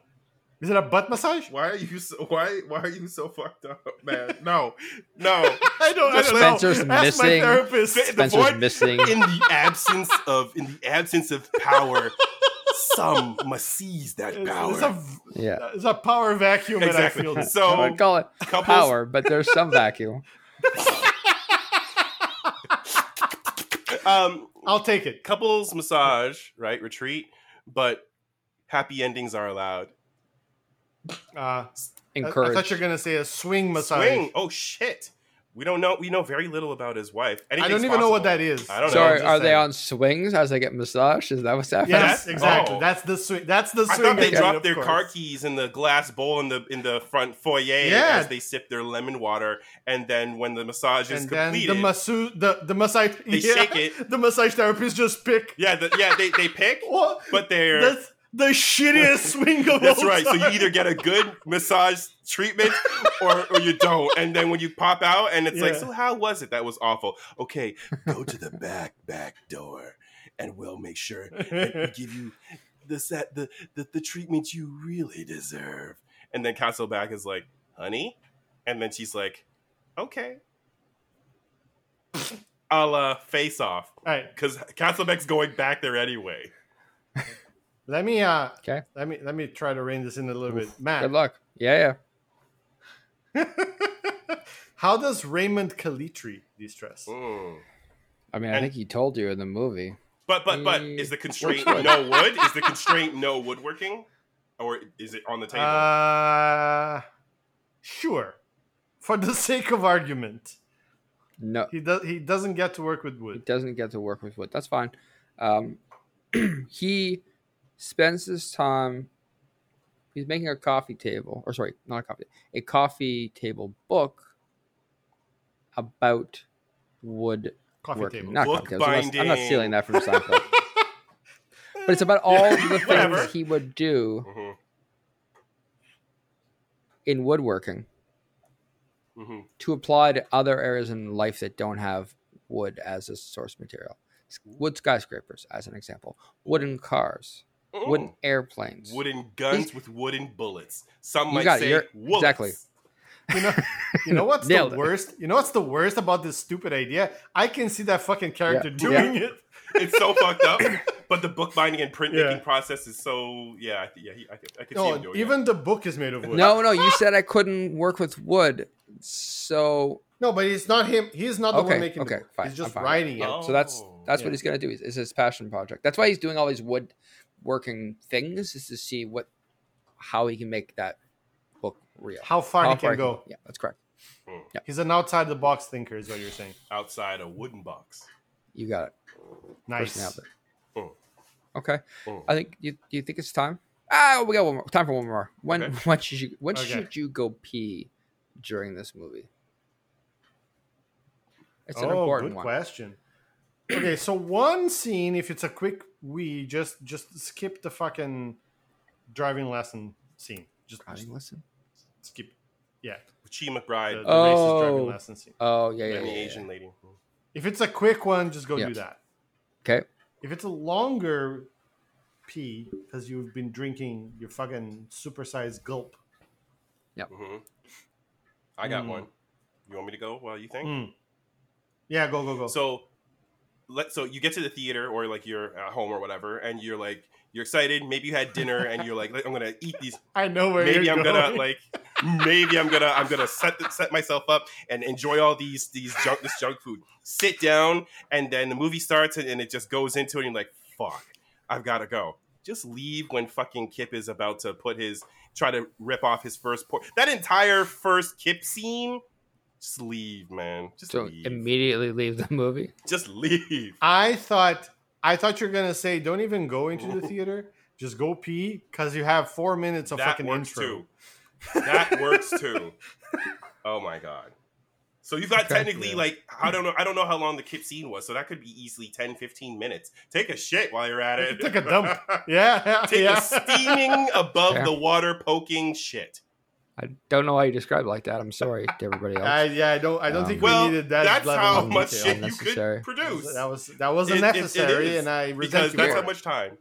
Is it a butt massage? Why are you so? Why? Why are you so fucked up, man? No, no. [LAUGHS] I don't. I don't Spencer's know. Ask missing. my therapist. Spencer's void- missing. in the absence of in the absence of power, some [LAUGHS] must seize that It's, power. it's a. Yeah. It's a power vacuum that I feel. this. I So would call it couples, power, but there's some vacuum. um, I'll take it. couples massage, right? Retreat, but happy endings are allowed. Uh, I, I thought you were gonna say a swing massage. Swing. Oh shit. We don't know. We know very little about his wife. I Anything's don't even know what that is. I don't know. So are, just they saying. on swings as they get massaged? Is that what's happening? Yes, exactly. oh. That's the swing. That's the I swing. thought they again, dropped their course. car keys in the glass bowl in the in the front foyer Yeah. as they sip their lemon water, and then when the massage is and then completed, the masseuse, the the massage, They [LAUGHS] yeah, shake it. The massage therapist just pick. yeah, the, yeah, they they pick, [LAUGHS] What? but they're That's the shittiest [LAUGHS] swing of it. That's all right. So you either get a good massage treatment or, or you don't. And then when you pop out and it's like, so how was it? That was awful. Okay, go to the back back door and we'll make sure that we give you the set the, the the treatment you really deserve. And then Castlebeck is like, honey? And then she's like, okay. I'll uh face off. All right, Because Castlebeck's going back there anyway. [LAUGHS] let me uh, Okay. let me let me try to rein this in a little bit, Matt. Good luck. Yeah, yeah. [LAUGHS] How does Raymond Calitri de-stress? Mm. I mean, I And- think he told you in the movie. But but but Mm, is the [LAUGHS] constraint no wood? Is the constraint no woodworking, or is it on the table? Uh, sure. For the sake of argument, No, he does. He doesn't get to work with wood. he doesn't get to work with wood. That's fine. Um, [CLEARS THROAT] he spends his time. He's making a coffee table, or sorry, not a coffee, a coffee table book about wood Coffee working. table. Not Book coffee tables. I'm not, I'm not stealing that from Seinfeld. [LAUGHS] but it's about all the [LAUGHS] Whatever. things he would do Mhm, in woodworking mhm. to apply to other areas in life that don't have wood as a source material. Wood skyscrapers, as an example. Wooden cars. Wooden Mm. airplanes. Wooden guns with wooden bullets. Some You might got say You're- woolets. exactly. You know, you know what's [LAUGHS] the Nailed it. worst? You know what's the worst about this stupid idea? I can see that fucking character Yeah. doing it. [LAUGHS] It's so fucked up, [COUGHS] but the bookbinding and printmaking Yeah. process is so yeah. I yeah, he, I could, I could see him No, doing even the book is made of wood. No, no, you [LAUGHS] said I couldn't work with wood. So no, but it's not him. He's not the okay, one making okay, the book. fine. He's just fine. writing Yeah, it. So that's Oh. that's what he's gonna do. Is, is his passion project. That's why he's doing all these wood working things. Is to see what how he can make that book real. How far How he can he go. Yeah, that's correct. yeah He's an outside the box thinker, is what you're saying. outside a wooden box. You got it. Nice. First. Mm. Okay. Mm. I think you do you think it's time? Ah, we got one more. Time for one more. When Okay. [LAUGHS] when should you when Okay. should you go pee during this movie? It's an oh, important good one. question. Okay, so one scene, if it's a quick wee, just just skip the fucking driving lesson scene. Just, just Driving lesson. skip. Yeah, Chi McBride the racist driving Oh. lesson scene. Oh yeah, yeah, and yeah. the yeah, Asian lady. If it's a quick one, just go Yeah. do that. Okay. If it's a longer pee because you've been drinking your fucking supersized gulp. hmm I got Mm. one. You want me to go while you think? Mm. Yeah, go go go. So let so you get to the theater or like you're at home or whatever, and you're like you're excited. Maybe you had dinner and you're like, I'm gonna eat these. I know where Maybe I'm going. gonna like maybe I'm gonna I'm gonna set set myself up and enjoy all these these junk this junk food. Sit down and then the movie starts and, and it just goes into it and you're like, fuck, I've gotta go. Just leave when fucking Kip is about to put his try to rip off his first port. that entire first Kip scene. Just leave, man. Just So leave. immediately leave the movie. Just leave. [LAUGHS] I thought I thought you're gonna say don't even go into the theater. Just go pee because you have four minutes of that fucking works intro. too. That [LAUGHS] works too. Oh my god. So you've got technically Yeah. like I don't know I don't know how long the kip scene was, so that could be easily 10, 15 minutes. Take a shit while you're at it. [LAUGHS] Take a dump. Yeah, Take yeah. a steaming above Fair. the water poking shit. I don't know why you describe it like that. I'm sorry to everybody [LAUGHS] else. I, yeah, I don't. I don't Um, think Well, we needed that. that's level how much shit you Unnecessary. could produce. That was that wasn't It- it- it necessary, and I because that's how much time.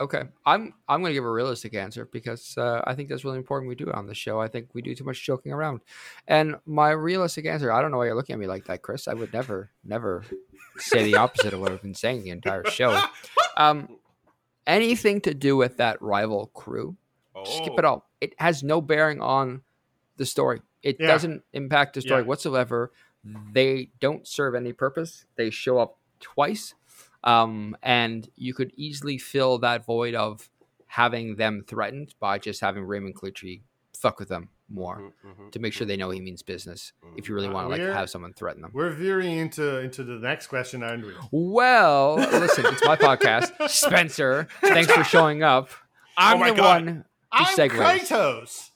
Okay, I'm I'm going to give a realistic answer because uh, I think that's really important. We do it on the show. I think we do too much joking around, and my realistic answer. I don't know why you're looking at me like that, Chris. I would never, never say the opposite of what I've been saying the entire show. [LAUGHS] Um, anything to do with that rival crew, Oh, skip it all. It has no bearing on the story. It Yeah. doesn't impact the story Yeah. whatsoever. They don't serve any purpose. They show up twice, um, and you could easily fill that void of having them threatened by just having Raymond Calitri fuck with them more Mhm, mhm, to make sure mhm. they know he means business. If you really Uh, want to like have someone threaten them. We're veering into into the next question, aren't we? Well, listen, it's my [LAUGHS] podcast, Spencer. Thanks for showing up. I'm Oh the God. one I'm segues. Kratos.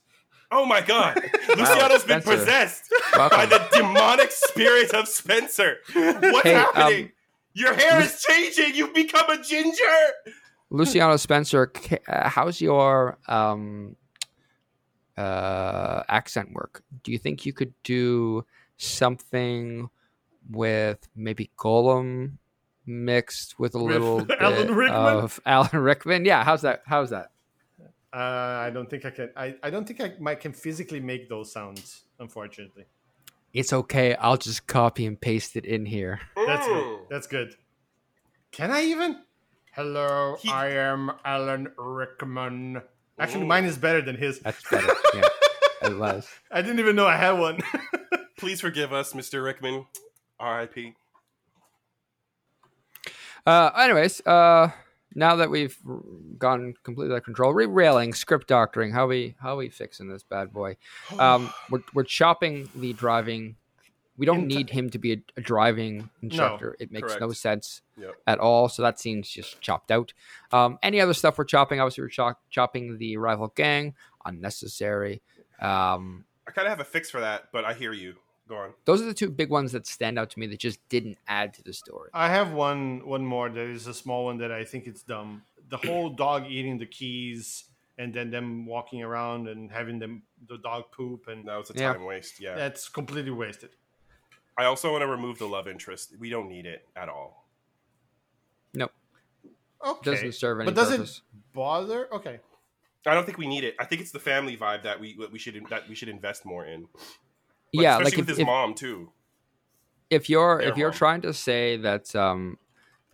Oh my god. [LAUGHS] Luciano's been Spencer. possessed Welcome. by the demonic spirit of Spencer. What's Hey, um, happening? Your hair is changing. You've become a ginger. Luciano Spencer, ca- uh, how's your um, uh, accent work? Do you think you could do something with maybe Gollum mixed with a With little [LAUGHS] bit Rickman? of Alan Rickman? Yeah, how's that? How's that? Uh, I don't think I can. I, I don't think I might, can physically make those sounds. Unfortunately, It's okay. I'll just copy and paste it in here. that's good. That's good. Can I even? Hello, He- I am Alan Rickman. Actually, Ooh. mine is better than his. That's better. yeah, [LAUGHS] it was. I didn't even know I had one. [LAUGHS] Please forgive us, Mr. Rickman. R.I.P. Uh, anyways, uh, now that we've gone completely out of control, re-railing, script doctoring, how we how we fixing this bad boy? Um, [SIGHS] we're we're chopping the driving. We don't need him to be a, a driving instructor. it makes no sense Yep. at all. So that scene's just chopped out. Um, any other stuff we're chopping? Obviously, we're chop- chopping the rival gang. Unnecessary. Um, I kind of have a fix for that, but I hear you. Go on. those are the two big ones that stand out to me that just didn't add to the story. I have one one more that is a small one that I think it's dumb. The whole [CLEARS THROAT] dog eating the keys and then them walking around and having them the dog poop and That was a Yeah. time waste. Yeah. that's completely wasted. I also want to remove the love interest. We don't need it at all. Nope. Okay. Doesn't serve any but does purpose. it bother? Okay. I don't think we need it. I think it's the family vibe that we that we should that we should invest more in. Like, yeah, like with if, his if, mom too. if you're Their if you're mom. trying to say that um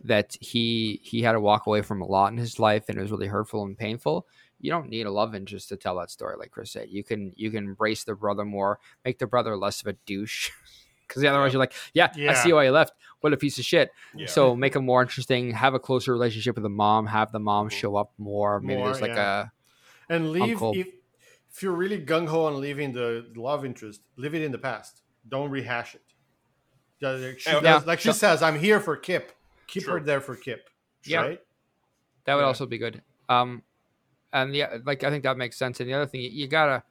that he he had to walk away from a lot in his life and it was really hurtful and painful you don't need a love interest to tell that story like chris said you can you can embrace the brother more make the brother less of a douche [LAUGHS] because otherwise Yeah. you're like yeah, i see why you left what a piece of shit Yeah. so make him more interesting have a closer relationship with the mom have the mom Mhm. show up more maybe More, there's like yeah. And leave Uncle. if if you're really gung ho on leaving the love interest, leave it in the past. Don't rehash it. Yeah, like she, Yeah. does- like she Yeah. says, I'm here for Kip. Keep her there for Kip. Yeah. Right? that would Yeah. also be good um and yeah like i think that makes sense and the other thing you, you gotta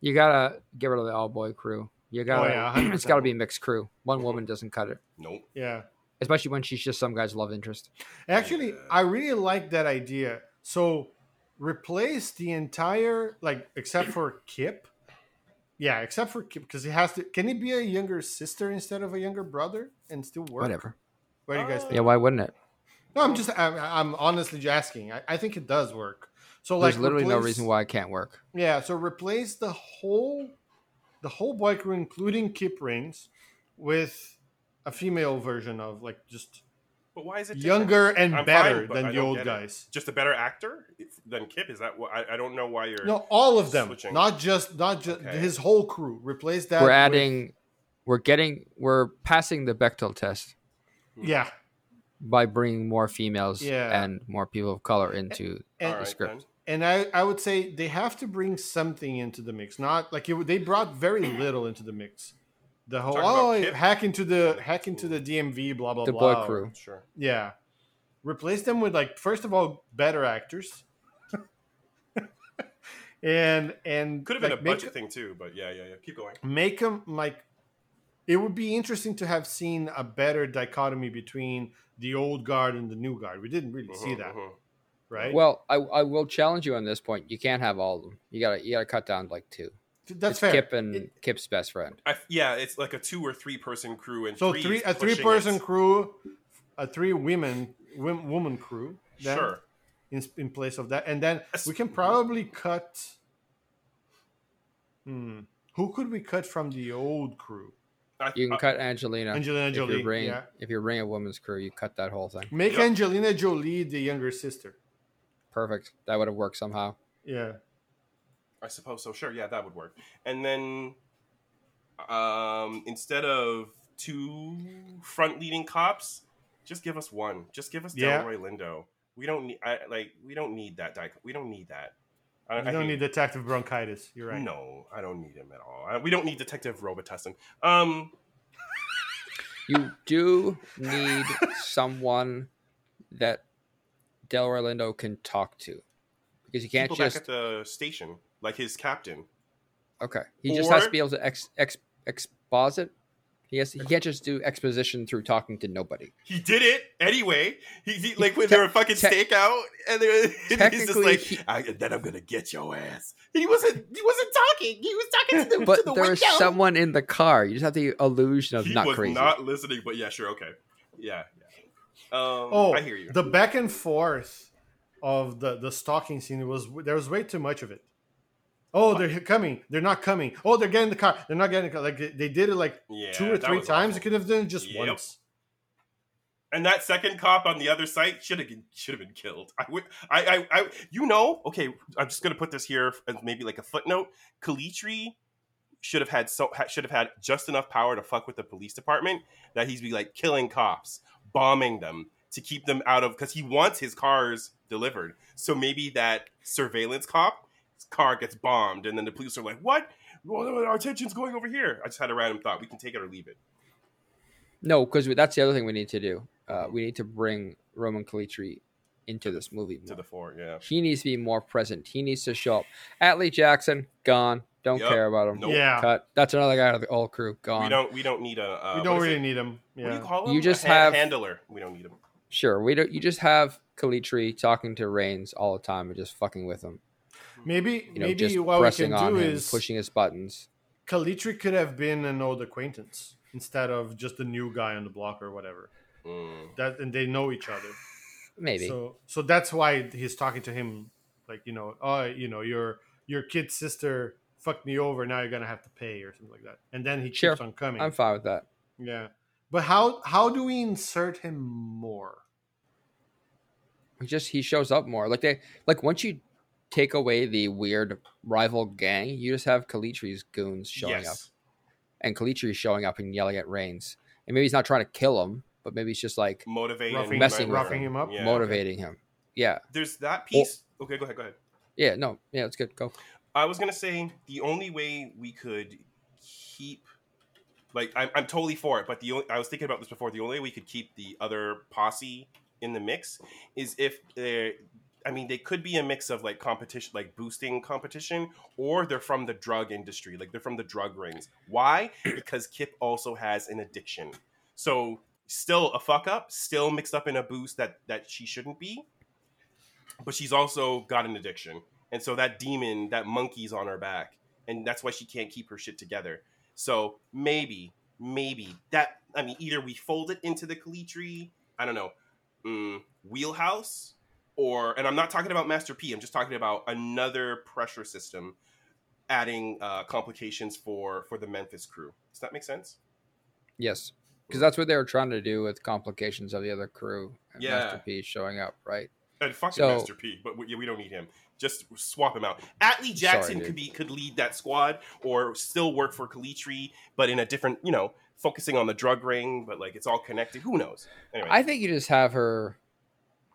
you gotta get rid of the all boy crew you gotta Oh, yeah, [CLEARS THROAT] it's gotta be a mixed crew one woman doesn't cut it Nope. Yeah. especially when she's just some guy's love interest Actually, I really like that idea. So replace the entire like except for Kip. Yeah, except for Kip because he has to. Can he be a younger sister instead of a younger brother and still work? whatever What do you guys think? yeah why wouldn't it No, I'm just I'm, I'm honestly just asking. I, I think it does work. So like There's like literally no reason why it can't work. Yeah, so replace the whole the whole boy crew, including Kip Raines, with a female version of like just But why is it different? younger and I'm better fine, than the old get it. guys. Just a better actor than Kip? Is that what? I, I don't know why you're. No, all of them, Switching. not just not just Okay. his whole crew. Replace that. We're with- adding, we're getting, we're passing the Bechdel test hmm. yeah, by bringing more females Yeah. and more people of color into and All the right, script. then. and I I would say they have to bring something into the mix. Not like it, they brought very little into the mix. The whole oh Kip? hack into the hack into the DMV blah blah The blah. boy crew. Sure. Yeah. Replace them with like first of all better actors. [LAUGHS] and and Could have been a make, budget thing too, but yeah, yeah, yeah. Keep going. make them like it would be interesting to have seen a better dichotomy between the old guard and the new guard. We didn't really see Mhm, that, mhm. right? Well, I, I will challenge you on this point. You can't have all of them. You gotta you gotta cut down like two. That's it's fair. Kip and It- Kip's best friend. I, yeah, it's like a two or three person crew, and so three three a three person it. crew, a three women wom- woman crew. then Sure. in, in place of that, and then That's- we can probably cut. Hmm. Who could we cut from the old crew? I, You can I- cut Angelina. Angelina if Jolie. you're bringing yeah. if you're bringing a woman's crew, you cut that whole thing. Make Yep. Angelina Jolie the younger sister. Perfect. That would have worked somehow. Yeah. I suppose so. Sure, yeah, that would work. And then, um, instead of two front leading cops, just give us one. Just give us Yeah. Delroy Lindo. We don't need. I like. We don't need that. Di- we don't need that. I, You I don't need Detective Bronchitis. You're right. No, I don't need him at all. I, we don't need Detective Robitussin. Um, You do need someone that Delroy Lindo can talk to. Because you can't people just back at the station, like his captain. Okay. He just has to be able to ex, ex, exposit. He has. He can't just do exposition through talking to nobody. He did it anyway. He, he like when they were fucking te- stakeout, and they were, [LAUGHS] he's just like, he- I, "Then I'm gonna get your ass." He wasn't. He wasn't talking. He was talking to the, But [LAUGHS] to the there's window. someone in the car. You just have the illusion of he not was crazy. not listening. But yeah, sure, okay, yeah, yeah. Um, Oh, I hear you. The back and forth of the the stalking scene was there was way too much of it. Oh, they're coming. They're not coming. Oh, they're getting the car. They're not getting the car. Like they- did it like yeah, two or three times. awful. You could have done it just Yep. once. And that second cop on the other side should have should have been killed. I would, I, I, I, you know, okay. I'm just gonna put this here as maybe like a footnote. Calitri should have had so should have had just enough power to fuck with the police department that he's be like killing cops, bombing them to keep them out of because he wants his cars delivered. So maybe that surveillance cop car gets bombed, and then the police are like, "What? Well, our attention's going over here." I just had a random thought. We can take it or leave it. No, because that's the other thing we need to do. Uh, we need to bring Roman Calitri into this movie. To the fore, yeah. He needs to be more present. He needs to show up. Atley Jackson gone. Don't Yup. care about him. Nope. Yeah, Cut. That's another guy out of the old crew. Gone. We don't. We don't need a. Uh, we don't really it? need them. What do Yeah, you call him? You just a han- have- handler. We don't need him. Sure. We don't. You just have Calitri talking to Raines all the time and just fucking with him. Maybe You know, maybe just what we pressing can on do him, is pushing his buttons. Calitri could have been an old acquaintance instead of just a new guy on the block or whatever. Mm. That and they know each other. Maybe. So so that's why he's talking to him like you know oh you know your your kid's sister fucked me over now you're gonna have to pay or something like that and then he Sure. keeps on coming. I'm fine with that. yeah, but how how do we insert him more? He just he shows up more. Like they like once you take away the weird rival gang, you just have Calitri's goons showing yes. up. And Calitri's showing up and yelling at Raines. And maybe he's not trying to kill him, but maybe he's just like Motivating, Roughing- Messing with roughing him up? Yeah. motivating him. Yeah. There's that piece. okay, go ahead. Go ahead. Yeah, no. Yeah, it's good. Go. I was gonna say the only way we could keep, like, I'm, I'm totally for it, but the only, I was thinking about this before. The only way we could keep the other posse in the mix is if they're. I mean, they could be a mix of like competition, like boosting competition, or they're from the drug industry, like they're from the drug rings. Why? [CLEARS THROAT] Because Kip also has an addiction. So still a fuck up, still mixed up in a boost that that she shouldn't be, but she's also got an addiction, and so that demon, that monkey's on her back, and that's why she can't keep her shit together. So maybe, maybe that I mean, either we fold it into the Calitri, I don't know, mm, wheelhouse or and i'm not talking about master p i'm just talking about another pressure system adding uh, complications for for the memphis crew. Does that make sense? Yes, because that's what they were trying to do with complications of the other crew and Yeah. Master P showing up, right? and fucking So- master p but we, we don't need him. Just swap him out. Atley jackson dude. could be could lead that squad or still work for calitri but in a different you know focusing on the drug ring but like it's all connected. Who knows? Anyway. I think you just have her,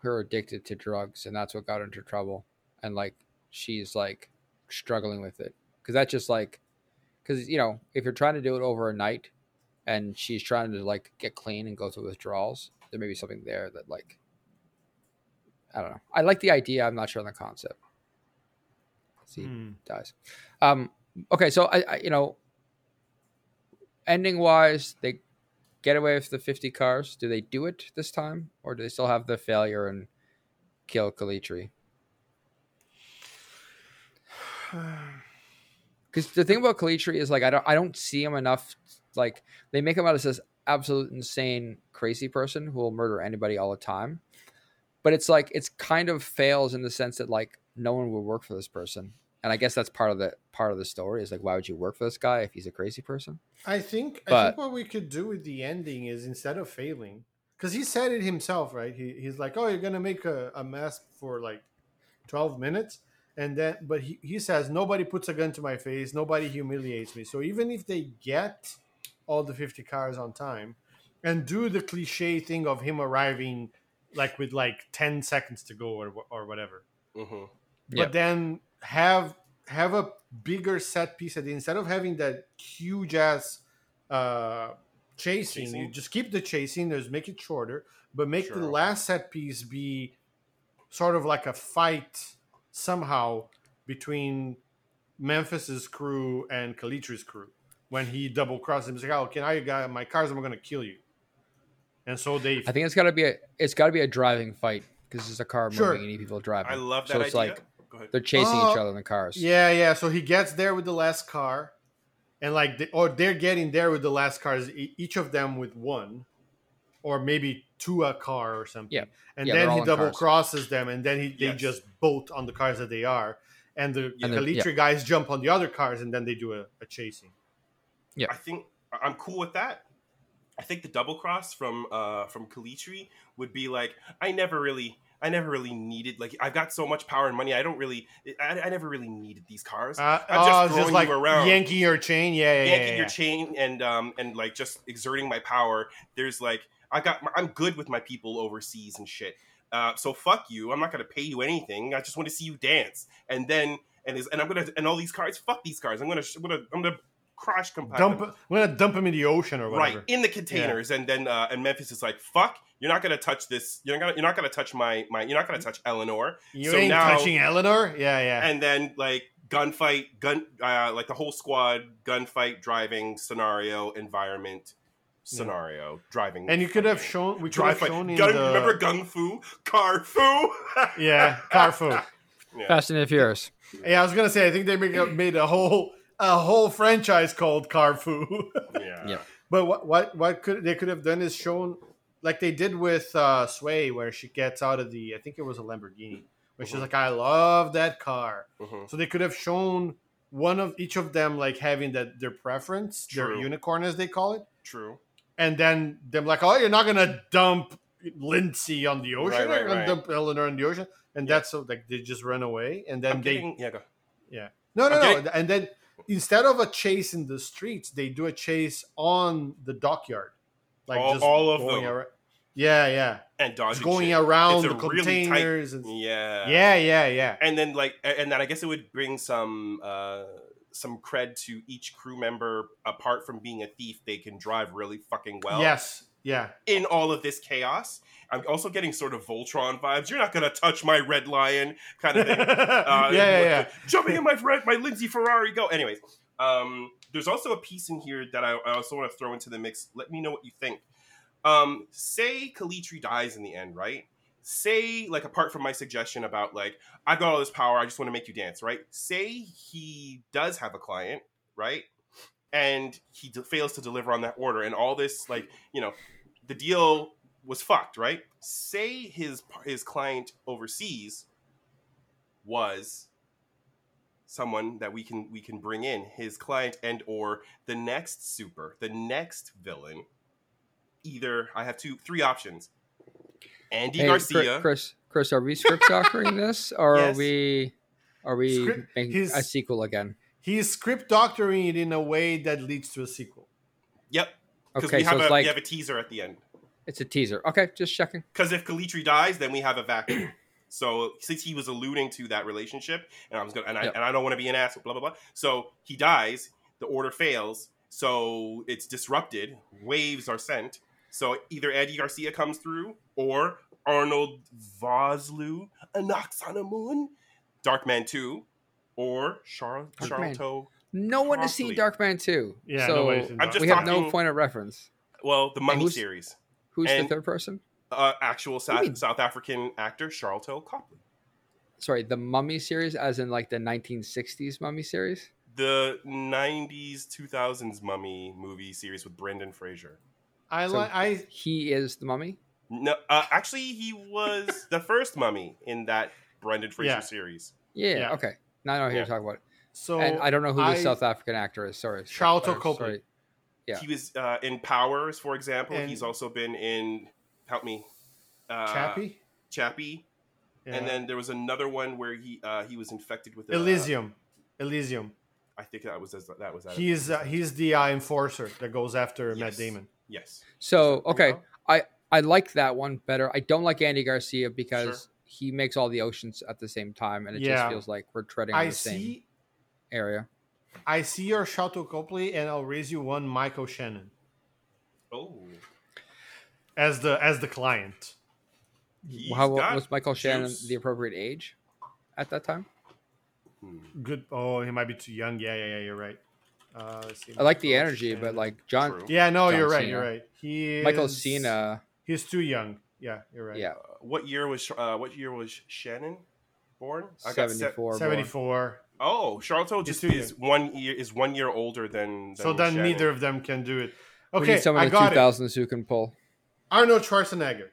her addicted to drugs, and that's what got her into trouble, and like she's like struggling with it because that's just like, because you know if you're trying to do it over a night, and she's trying to like get clean and go through withdrawals, there may be something there that like, I don't know. I like the idea. I'm not sure on the concept. See. Hmm. dies. Um, okay, so I, I, you know, ending wise, they get away with the fifty cars. Do they do it this time, or do they still have the failure and kill Calitri? Because [SIGHS] the thing about Calitri is like I don't I don't see him enough. Like they make him out as this absolute insane crazy person who will murder anybody all the time. But it's like it's kind of fails in the sense that like no one would work for this person. And I guess that's part of the part of the story is like why would you work for this guy if he's a crazy person? I think I think what we could do with the ending is instead of failing, because he said it himself, right? He, he's like, "Oh, you're gonna make a, a mess for like twelve minutes," and then, but he, he says, "Nobody puts a gun to my face. Nobody humiliates me." So even if they get all the fifty cars on time and do the cliche thing of him arriving like with like ten seconds to go or or whatever, Mhm. but Yep. then have have a bigger set piece at the instead of having that huge ass uh chasing, Chasing. you just keep the chasing there's make it shorter but make the last set piece be sort of like a fight somehow between memphis's crew and calitri's crew when he double crosses him he's like oh okay now you got my cars i'm gonna kill you and so they I think it's got to be a it's got to be a driving fight because it's a car Sure. moving and you need people driving. i love that so it's idea like go ahead they're chasing each Uh, other in the cars. Yeah, yeah. So he gets there with the last car, and like, the, or they're getting there with the last cars, each of them with one, or maybe two a car or something. Yeah. And Yeah, then he double cars. crosses them, and then he they Yes. just bolt on the cars that they are, and the Yeah. And then- Calitri guys jump on the other cars, and then they do a, a chasing. Yeah, I think I- I'm cool with that. I think the double cross from uh from Calitri would be like I never really I never really needed like I've got so much power and money I don't really I, I never really needed these cars. Uh, I'm oh, just it's throwing just like you around. yanking your chain. Yeah, yeah, yanking yeah, your yeah. chain and um and like just exerting my power. There's like I got my, I'm good with my people overseas and shit. Uh, so fuck you. I'm not gonna pay you anything. I just want to see you dance. And then and is and I'm gonna and all these cars. Fuck these cars. I'm gonna I'm gonna I'm gonna crash compact Dump. I'm gonna dump him in the ocean or whatever. right in the containers and then uh, and memphis is like fuck you're not gonna touch this you're not gonna you're not gonna touch my my you're not gonna touch eleanor You So ain't now- touching Eleanor. Yeah, yeah. and then like gunfight gun uh, like the whole squad gunfight driving scenario environment scenario driving And you could have shown. We could drive have shown in gun, the. remember gung fu car fu Yeah, Carfu. [LAUGHS] yeah. Fast and the Furious. Yeah, I was gonna say I think they make a, made a whole a whole franchise called Carfu. [LAUGHS] yeah Yeah. but what what what could they could have done is shown like they did with uh, Sway, where she gets out of the I think it was a Lamborghini, where she's Mhm. like, I love that car. Mhm. So they could have shown one of each of them like having that their preference, their unicorn as they call it, true and then them like, oh, you're not gonna dump Lindsay on the ocean, Right, right, right. dump Eleanor in the ocean, and Yeah. that's so like they just run away, and then I'm they getting, yeah go. yeah. no, no, I'm no. getting- And then instead of a chase in the streets, they do a chase on the dockyard, like All- just all of going them. Yeah, yeah, and dodging just going shit. around It's the a really tight- containers. and, yeah yeah, yeah, yeah. and then like and then i guess it would bring some uh some cred to each crew member apart from being a thief they can drive really fucking well yes, yeah. in all of this chaos i'm also getting sort of voltron vibes. You're not gonna touch my red lion kind of thing. Yeah, [LAUGHS] uh, yeah, yeah. [LAUGHS] jumping in my red my lindsay ferrari go. Anyways um there's also a piece in here that i, I also want to throw into the mix. Let me know what you think. Um say calitri dies in the end right? Say like apart from my suggestion about like i've got all this power i just want to make you dance right? Say he does have a client right? And he de- fails to deliver on that order and all this like you know the deal was fucked, right? Say his his client overseas was someone that we can we can bring in his client and or the next super, the next villain. Either I have two three options. Andy Hey, Garcia. Chris, Chris, are we script doctoring [LAUGHS] this, or Yes. are we are we Script- making his- a sequel again? He's script doctoring it in a way that leads to a sequel. Yep. Because Okay, we so have it's a like we have a teaser at the end. It's a teaser. Okay, just checking. Because if Calitri dies, then we have a vacuum. [CLEARS THROAT] so since he was alluding to that relationship, and I was gonna, and I, Yep. and I don't want to be an asshole, blah blah blah. So he dies, the order fails, so it's disrupted. Waves are sent. So either Eddie Garcia comes through, or Arnold Vosloo, a knocks on a moon, Darkman Two, or Char- Darkman. Sharlto. No one has seen Possibly. Darkman 2. Yeah, so nobody's seen I'm just we have no point of reference. Well, the Mummy who's- series. Who's And- the third person? Uh, actual South. South African actor Sharlto Copley. Sorry, the Mummy series, as in like the 1960s Mummy series. the 90s 2000s mummy movie series with brendan fraser I So- like. I He is the Mummy. no uh, actually he was [LAUGHS] the first mummy in that brendan fraser Yeah. series Yeah. Yeah. Okay. Now I know who Yeah. you're talking about. so and I don't know who the I- South African actor is. Sorry. Charlton Sorry, Copley. sorry. Yeah. he was uh, in powers for example And- he's also been in help me uh, Chappie. chappie Yeah. and then there was another one where he uh, he was infected with uh, Elysium. Elysium. i think that was that was that He's uh, he's the uh, enforcer that goes after Matt Damon. yes So okay, I I like that one better. I don't like Andy Garcia because Sure. he makes all the oceans at the same time, and it Yeah. just feels like we're treading on I the same area. I see your Sharlto Copley, and I'll raise you one Michael Shannon oh as the as the client. he's How got was Michael Shannon the appropriate age at that time? Hmm. Good. Oh, he might be too young. Yeah, yeah, yeah. You're right. Uh, let's see. I like the Michael energy, but like John True. Yeah, no, John you're right. Cena. You're right. He is, Michael Cena, He's too young. Yeah, you're right. yeah, Uh, what year was uh, what year was Shannon born? I got se- seventy four. seventy four. Oh, Charlton He's just too is one year is one year older than. than So then Shannon. neither of them can do it. We Okay, need someone I in the got two it. thousands who can pull. Arnold Schwarzenegger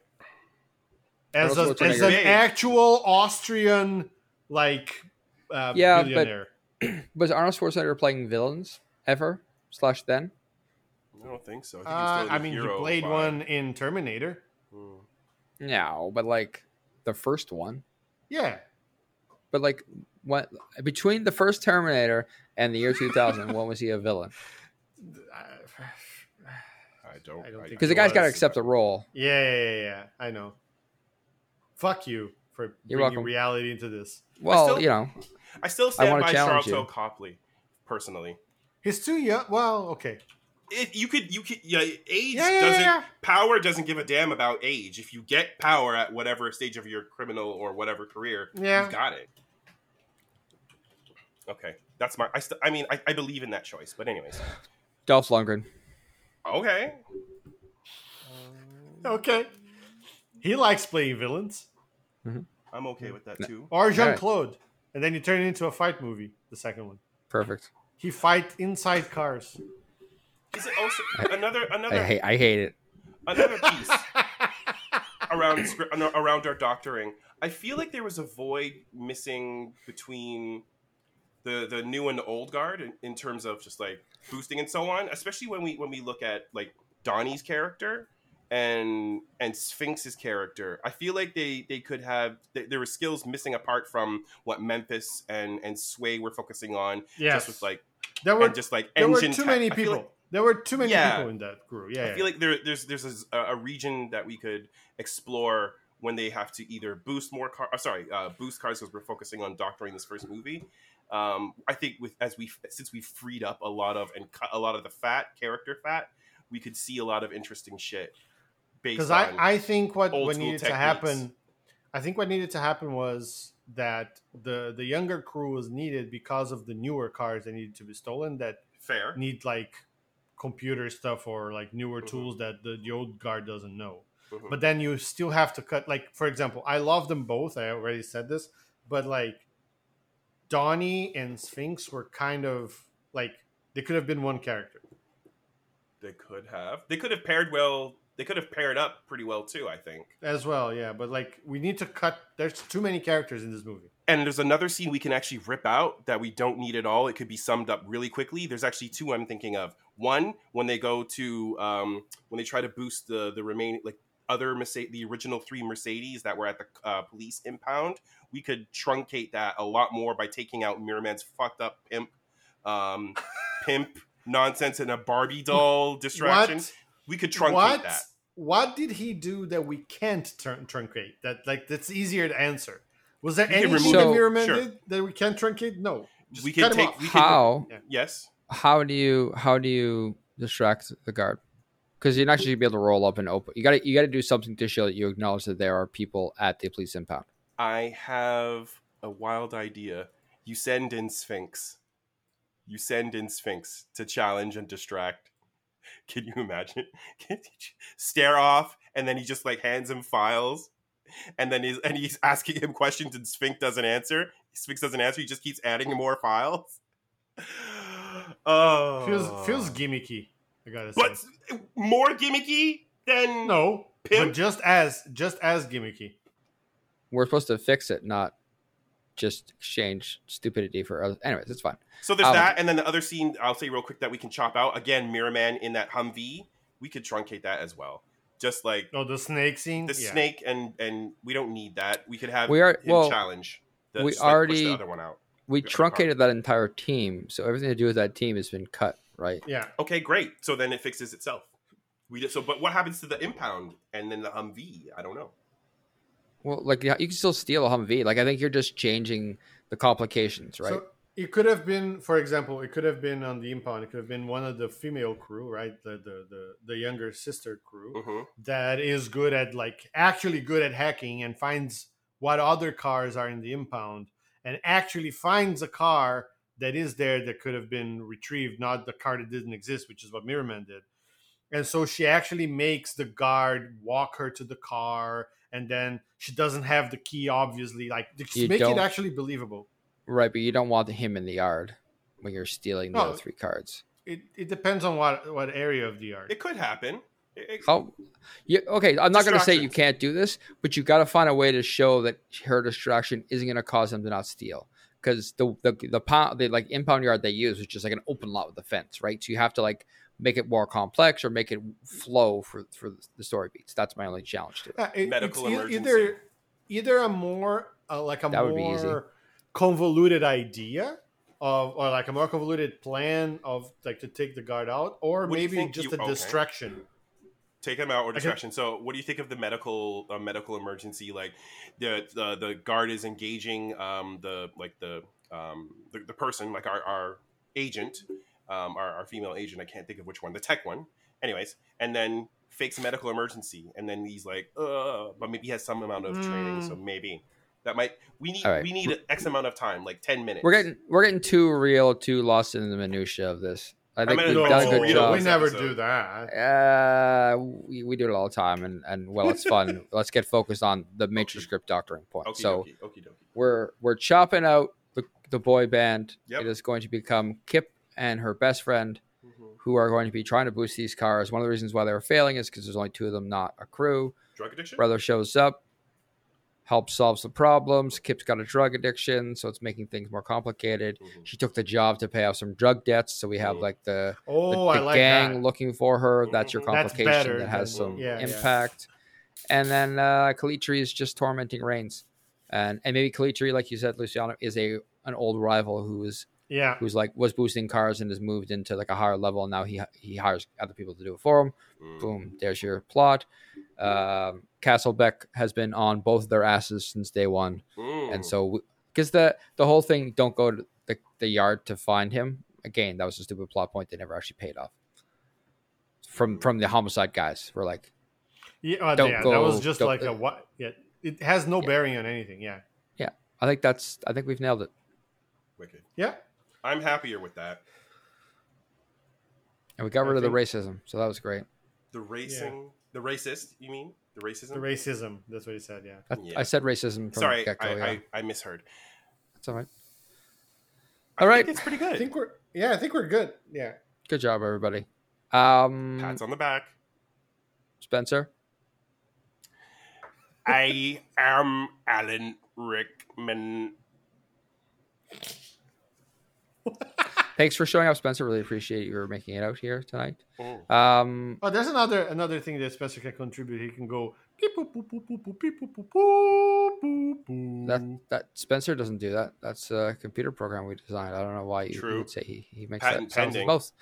as, a, as an actual Austrian like uh, Yeah, but- [CLEARS THROAT] Was Arnold Schwarzenegger playing villains ever slash then? I don't think so. I, think Uh, he's I mean, he played vibe. one in Terminator. Hmm. No, but like the first one. Yeah, But like what between the first Terminator and the year 2000, when was he a villain? I don't. I don't Because the guy's got to accept a role. yeah, yeah, yeah, yeah. I know. Fuck you for You're bringing welcome. reality into this. Well, still- you know, I still stand wanna by challenge Charlton. Copley, personally. He's too young. Well, okay. It, you could, you could, yeah. Age Yeah, yeah, doesn't. yeah. Power doesn't give a damn about age. If you get power at whatever stage of your criminal or whatever career, Yeah. you've got it. Okay, that's my. I still. I mean, I, I believe in that choice. But anyways, Dolph Lundgren. okay. Um, okay. He likes playing villains. Mm-hmm. I'm okay with that too. Or Jean Alright. Claude. And then you turn it into a fight movie, the second one. Perfect. He fight inside cars. Is it also another another I hate. I hate it. another [LAUGHS] piece around script around our doctoring? I feel like there was a void missing between the the new and the old guard in, in terms of just like boosting and so on. Especially when we when we look at like Donny's character and and Sphinx's character. I feel like they they could have th- there were skills missing apart from what Memphis and and Sway were focusing on. Yes. Just with like there were just like there were too tech. many people. there were too many Yeah. people in that crew. Yeah. I feel like there, there's there's a, a region that we could explore when they have to either boost more car. Uh, sorry, uh, boost cars because we're focusing on doctoring this first movie. Um, I think with as we since we freed up a lot of and cut a lot of the fat character fat, we could see a lot of interesting shit. Because I, I think what, what needed to happen i think what needed to happen was that the the younger crew was needed because of the newer cars that needed to be stolen that fair. need like computer stuff or like newer Mhm. tools that the, the old guard doesn't know Mhm. but then you still have to cut like for example i love them both i already said this but like donny and sphinx were kind of like they could have been one character They could have. They could have paired well they could have paired up pretty well too. I think. as well. Yeah, but like we need to cut. There's too many characters in this movie. And there's another scene we can actually rip out that we don't need at all. It could be summed up really quickly. There's actually two I'm thinking of. One, when they go to um, when they try to boost the the remaining like other Mercedes, the original three Mercedes that were at the uh, police impound, we could truncate that a lot more by taking out Mirrorman's fucked up pimp, um, [LAUGHS] pimp nonsense and a Barbie doll distraction. What? We could truncate what? that. What did he do that we can't turn truncate? That like that's easier to answer. Was there We anything remove- that So- Mirror sure. did that we can't truncate? No. Just We can him take- off. we can- How Yes. how do you how do you distract the guard? Because you're not just gonna be able to roll up and open. You got to you got to do something to show that you acknowledge that there are people at the police impound. I have a wild idea. You send in Sphinx. You send in Sphinx to challenge and distract. [LAUGHS] Can you imagine? [LAUGHS] Can you stare off, and then he just like hands him files, and then he's and he's asking him questions, and Sphinx doesn't answer. Sphinx doesn't answer. He just keeps adding more files. Oh, [SIGHS] Feels feels oh. gimmicky. I gotta say. but more gimmicky than no, Pimp? but just as just as gimmicky. We're supposed to fix it, not just exchange stupidity for other. Anyways, it's fine. So there's Um, that, and then the other scene I'll say real quick that we can chop out again. Mirror Man in that Humvee, we could truncate that as well. Just like Oh, the snake scene. the Yeah. snake, and and we don't need that. We could have We are- him well, challenge. The, we just, push already- the other one out. We truncated that entire team, so everything to do with that team has been cut. Right? Yeah. Okay, great. So then it fixes itself. We just, so, but what happens to the impound and then the Humvee? I don't know. Well, like you can still steal a Humvee. Like I think you're just changing the complications, right? So it could have been, for example, it could have been on the impound. It could have been one of the female crew, right? The the the, the younger sister crew hmm that is good at like actually good at hacking and finds what other cars are in the impound and actually finds a car that is there that could have been retrieved, not the card that didn't exist, which is what Mirrorman did. And so she actually makes the guard walk her to the car, and then she doesn't have the key, obviously. Like, just You make it actually believable. Right, but you don't want him in the yard when you're stealing the No. other three cards. It, it depends on what what area of the yard. It could happen. It- it- Oh, yeah. Okay, I'm not going to say you can't do this, but you got to find a way to show that her distraction isn't going to cause them to not steal. Because the the the pound the like impound yard they use is just like an open lot with a fence, right? So you have to like make it more complex or make it flow for for the story beats. That's my only challenge to it. Uh, it- Medical emergency. Either either a more uh, like a That would be easy. more convoluted idea of or like a more convoluted plan of like to take the guard out, or What maybe think just you- a okay. Distraction. take him out or can- distraction. So, what do you think of the medical uh, medical emergency? Like the the, the guard is engaging um, the like the, um, the the person, like our our agent, um, our, our female agent. I can't think of which one, the tech one. Anyways, and then fakes a medical emergency, and then he's like, uh, but maybe he has some amount of training, Mm. so maybe that might we need All right. we need X amount of time, like ten minutes. We're getting we're getting too real, too lost in the minutia of this. I think gonna we've do done a good real. job. we never episode. do that. Uh, we, we do it all the time, and, and well, it's fun. [LAUGHS] Let's get focused on the matrix Okie- script doctoring point. Okie so dokie, okie dokie. we're we're chopping out the, the boy band. Yep. It is going to become Kip and her best friend, Mhm. who are going to be trying to boost these cars. One of the reasons why they were failing is because there's only two of them, not a crew. Drug addiction. Brother shows up, helps solve the problems. Kip's got a drug addiction, so it's making things more complicated. Mhm. She took the job to pay off some drug debts, so we have Mhm. like the the, Oh, the I like gang that. looking for her. That's your Mhm. That's complication better that has some yeah, yeah. impact. And then uh, Calitri is just tormenting Raines, and and maybe Calitri, like you said, Luciano, is a an old rival who is Yeah, who's like was boosting cars and has moved into like a higher level. And now he he hires other people to do it for him. Mm. Boom, there's your plot. Um, Castlebeck has been on both their asses since day one, Mm. and so because the the whole thing don't go to the, the yard to find him again. That was a stupid plot point. They never actually paid off. From from the homicide guys, were like, yeah, uh, Don't yeah that was just don't- like a what? Yeah, it has no Yeah. bearing on anything. Yeah, yeah, I think that's I think we've nailed it, Wicked. yeah. I'm happier with that. and we got I rid of the racism, so that was great. The racing, the racist. You mean the racism? The racism. That's what he said. Yeah. I, Yeah. I said racism from Sorry, the. I, Yeah, I, I misheard. that's all right. I All right. think it's pretty good. I think we're yeah. I think we're good. Yeah. Good job, everybody. Um, Pats on the back. Spencer. I am Alan Rickman. [LAUGHS] Thanks for showing up, Spencer. Really appreciate you making it out here tonight. Mm. Um, Oh, there's another another thing that Spencer can contribute. He can go that that Spencer doesn't do that. That's a computer program we designed. I don't know why you, you True. would say he, he makes Patent that sound with pending. his mouth,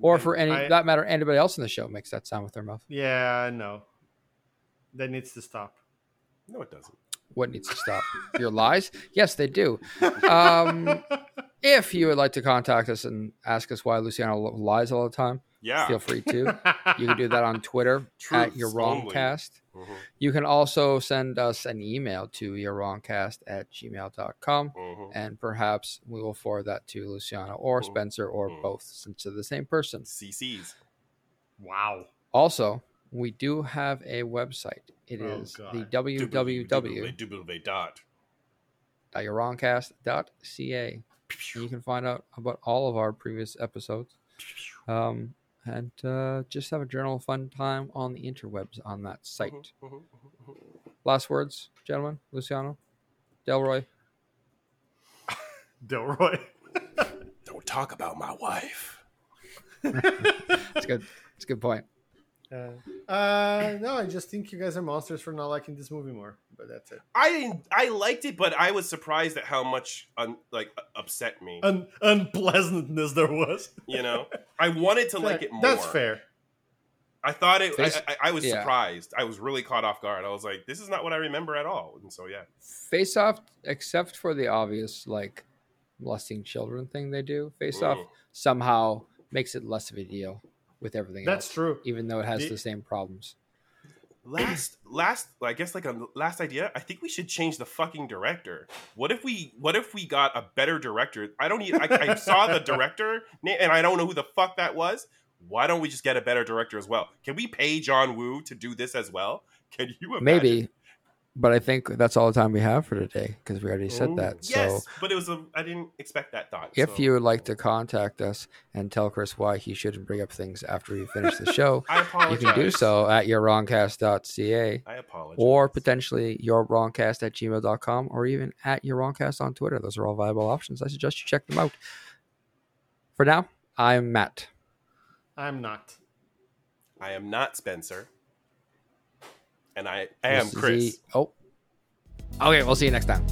or for any I- that matter, anybody else in the show makes that sound with their mouth. Yeah, no. That needs to stop. No, it doesn't. What needs to stop? Your lies? Yes, they do. Um, [LAUGHS] if you would like to contact us and ask us why Luciano lies all the time, Yeah. feel free to. [LAUGHS] You can do that on Twitter at Truths your only. wrongcast. Mhm, You can also send us an email to yourwrongcast at gmail.com mhm. and perhaps we will forward that to Luciano or Mhm. Spencer or Mhm. both since they're the same person. CCs. wow. Also, we do have a website. It Oh, is God. the www.yourwrongcast.ca. dot. You can find out about all of our previous episodes. Um, and uh, just have a general fun time on the interwebs on that site. Mhm, mhm, mhm, mhm. Last words, gentlemen. Luciano, Delroy. [LAUGHS] Delroy. [LAUGHS] Don't talk about my wife. That's good. That's a good point. Uh, uh, no, I just think you guys are monsters for not liking this movie more. But that's it. I didn't. I liked it, but I was surprised at how much un, like upset me. Un- unpleasantness there was. You know, I wanted to like it more. That's fair. I thought it. Face- I, I, I was yeah. surprised. I was really caught off guard. I was like, "This is not what I remember at all." And so, yeah, Face Off, except for the obvious like molesting children thing they do, Face Off Mm. somehow makes it less of a deal with everything That's else, true. even though it has The- the same problems. Last, last, I guess like a last idea. I think we should change the fucking director. What if we? What if we got a better director? I don't need. I, I saw the [LAUGHS] director, and I don't know who the fuck that was. Why don't we just get a better director as well? Can we pay John Woo to do this as well? Can you imagine? Maybe, but I think that's all the time we have for today because we already said Ooh. that. Yes, So but it was a. I didn't expect that thought. if so you would like to contact us and tell Chris why he shouldn't bring up things after we finish the show, [LAUGHS] I you can do so at yourwrongcast.ca. I apologize. or potentially yourwrongcast at gmail.com or even at yourwrongcast on Twitter. Those are all viable options. I suggest you check them out. For now, I'm Matt. I'm not. I am not Spencer, and I, am Chris. the- oh. Okay, we'll see you next time.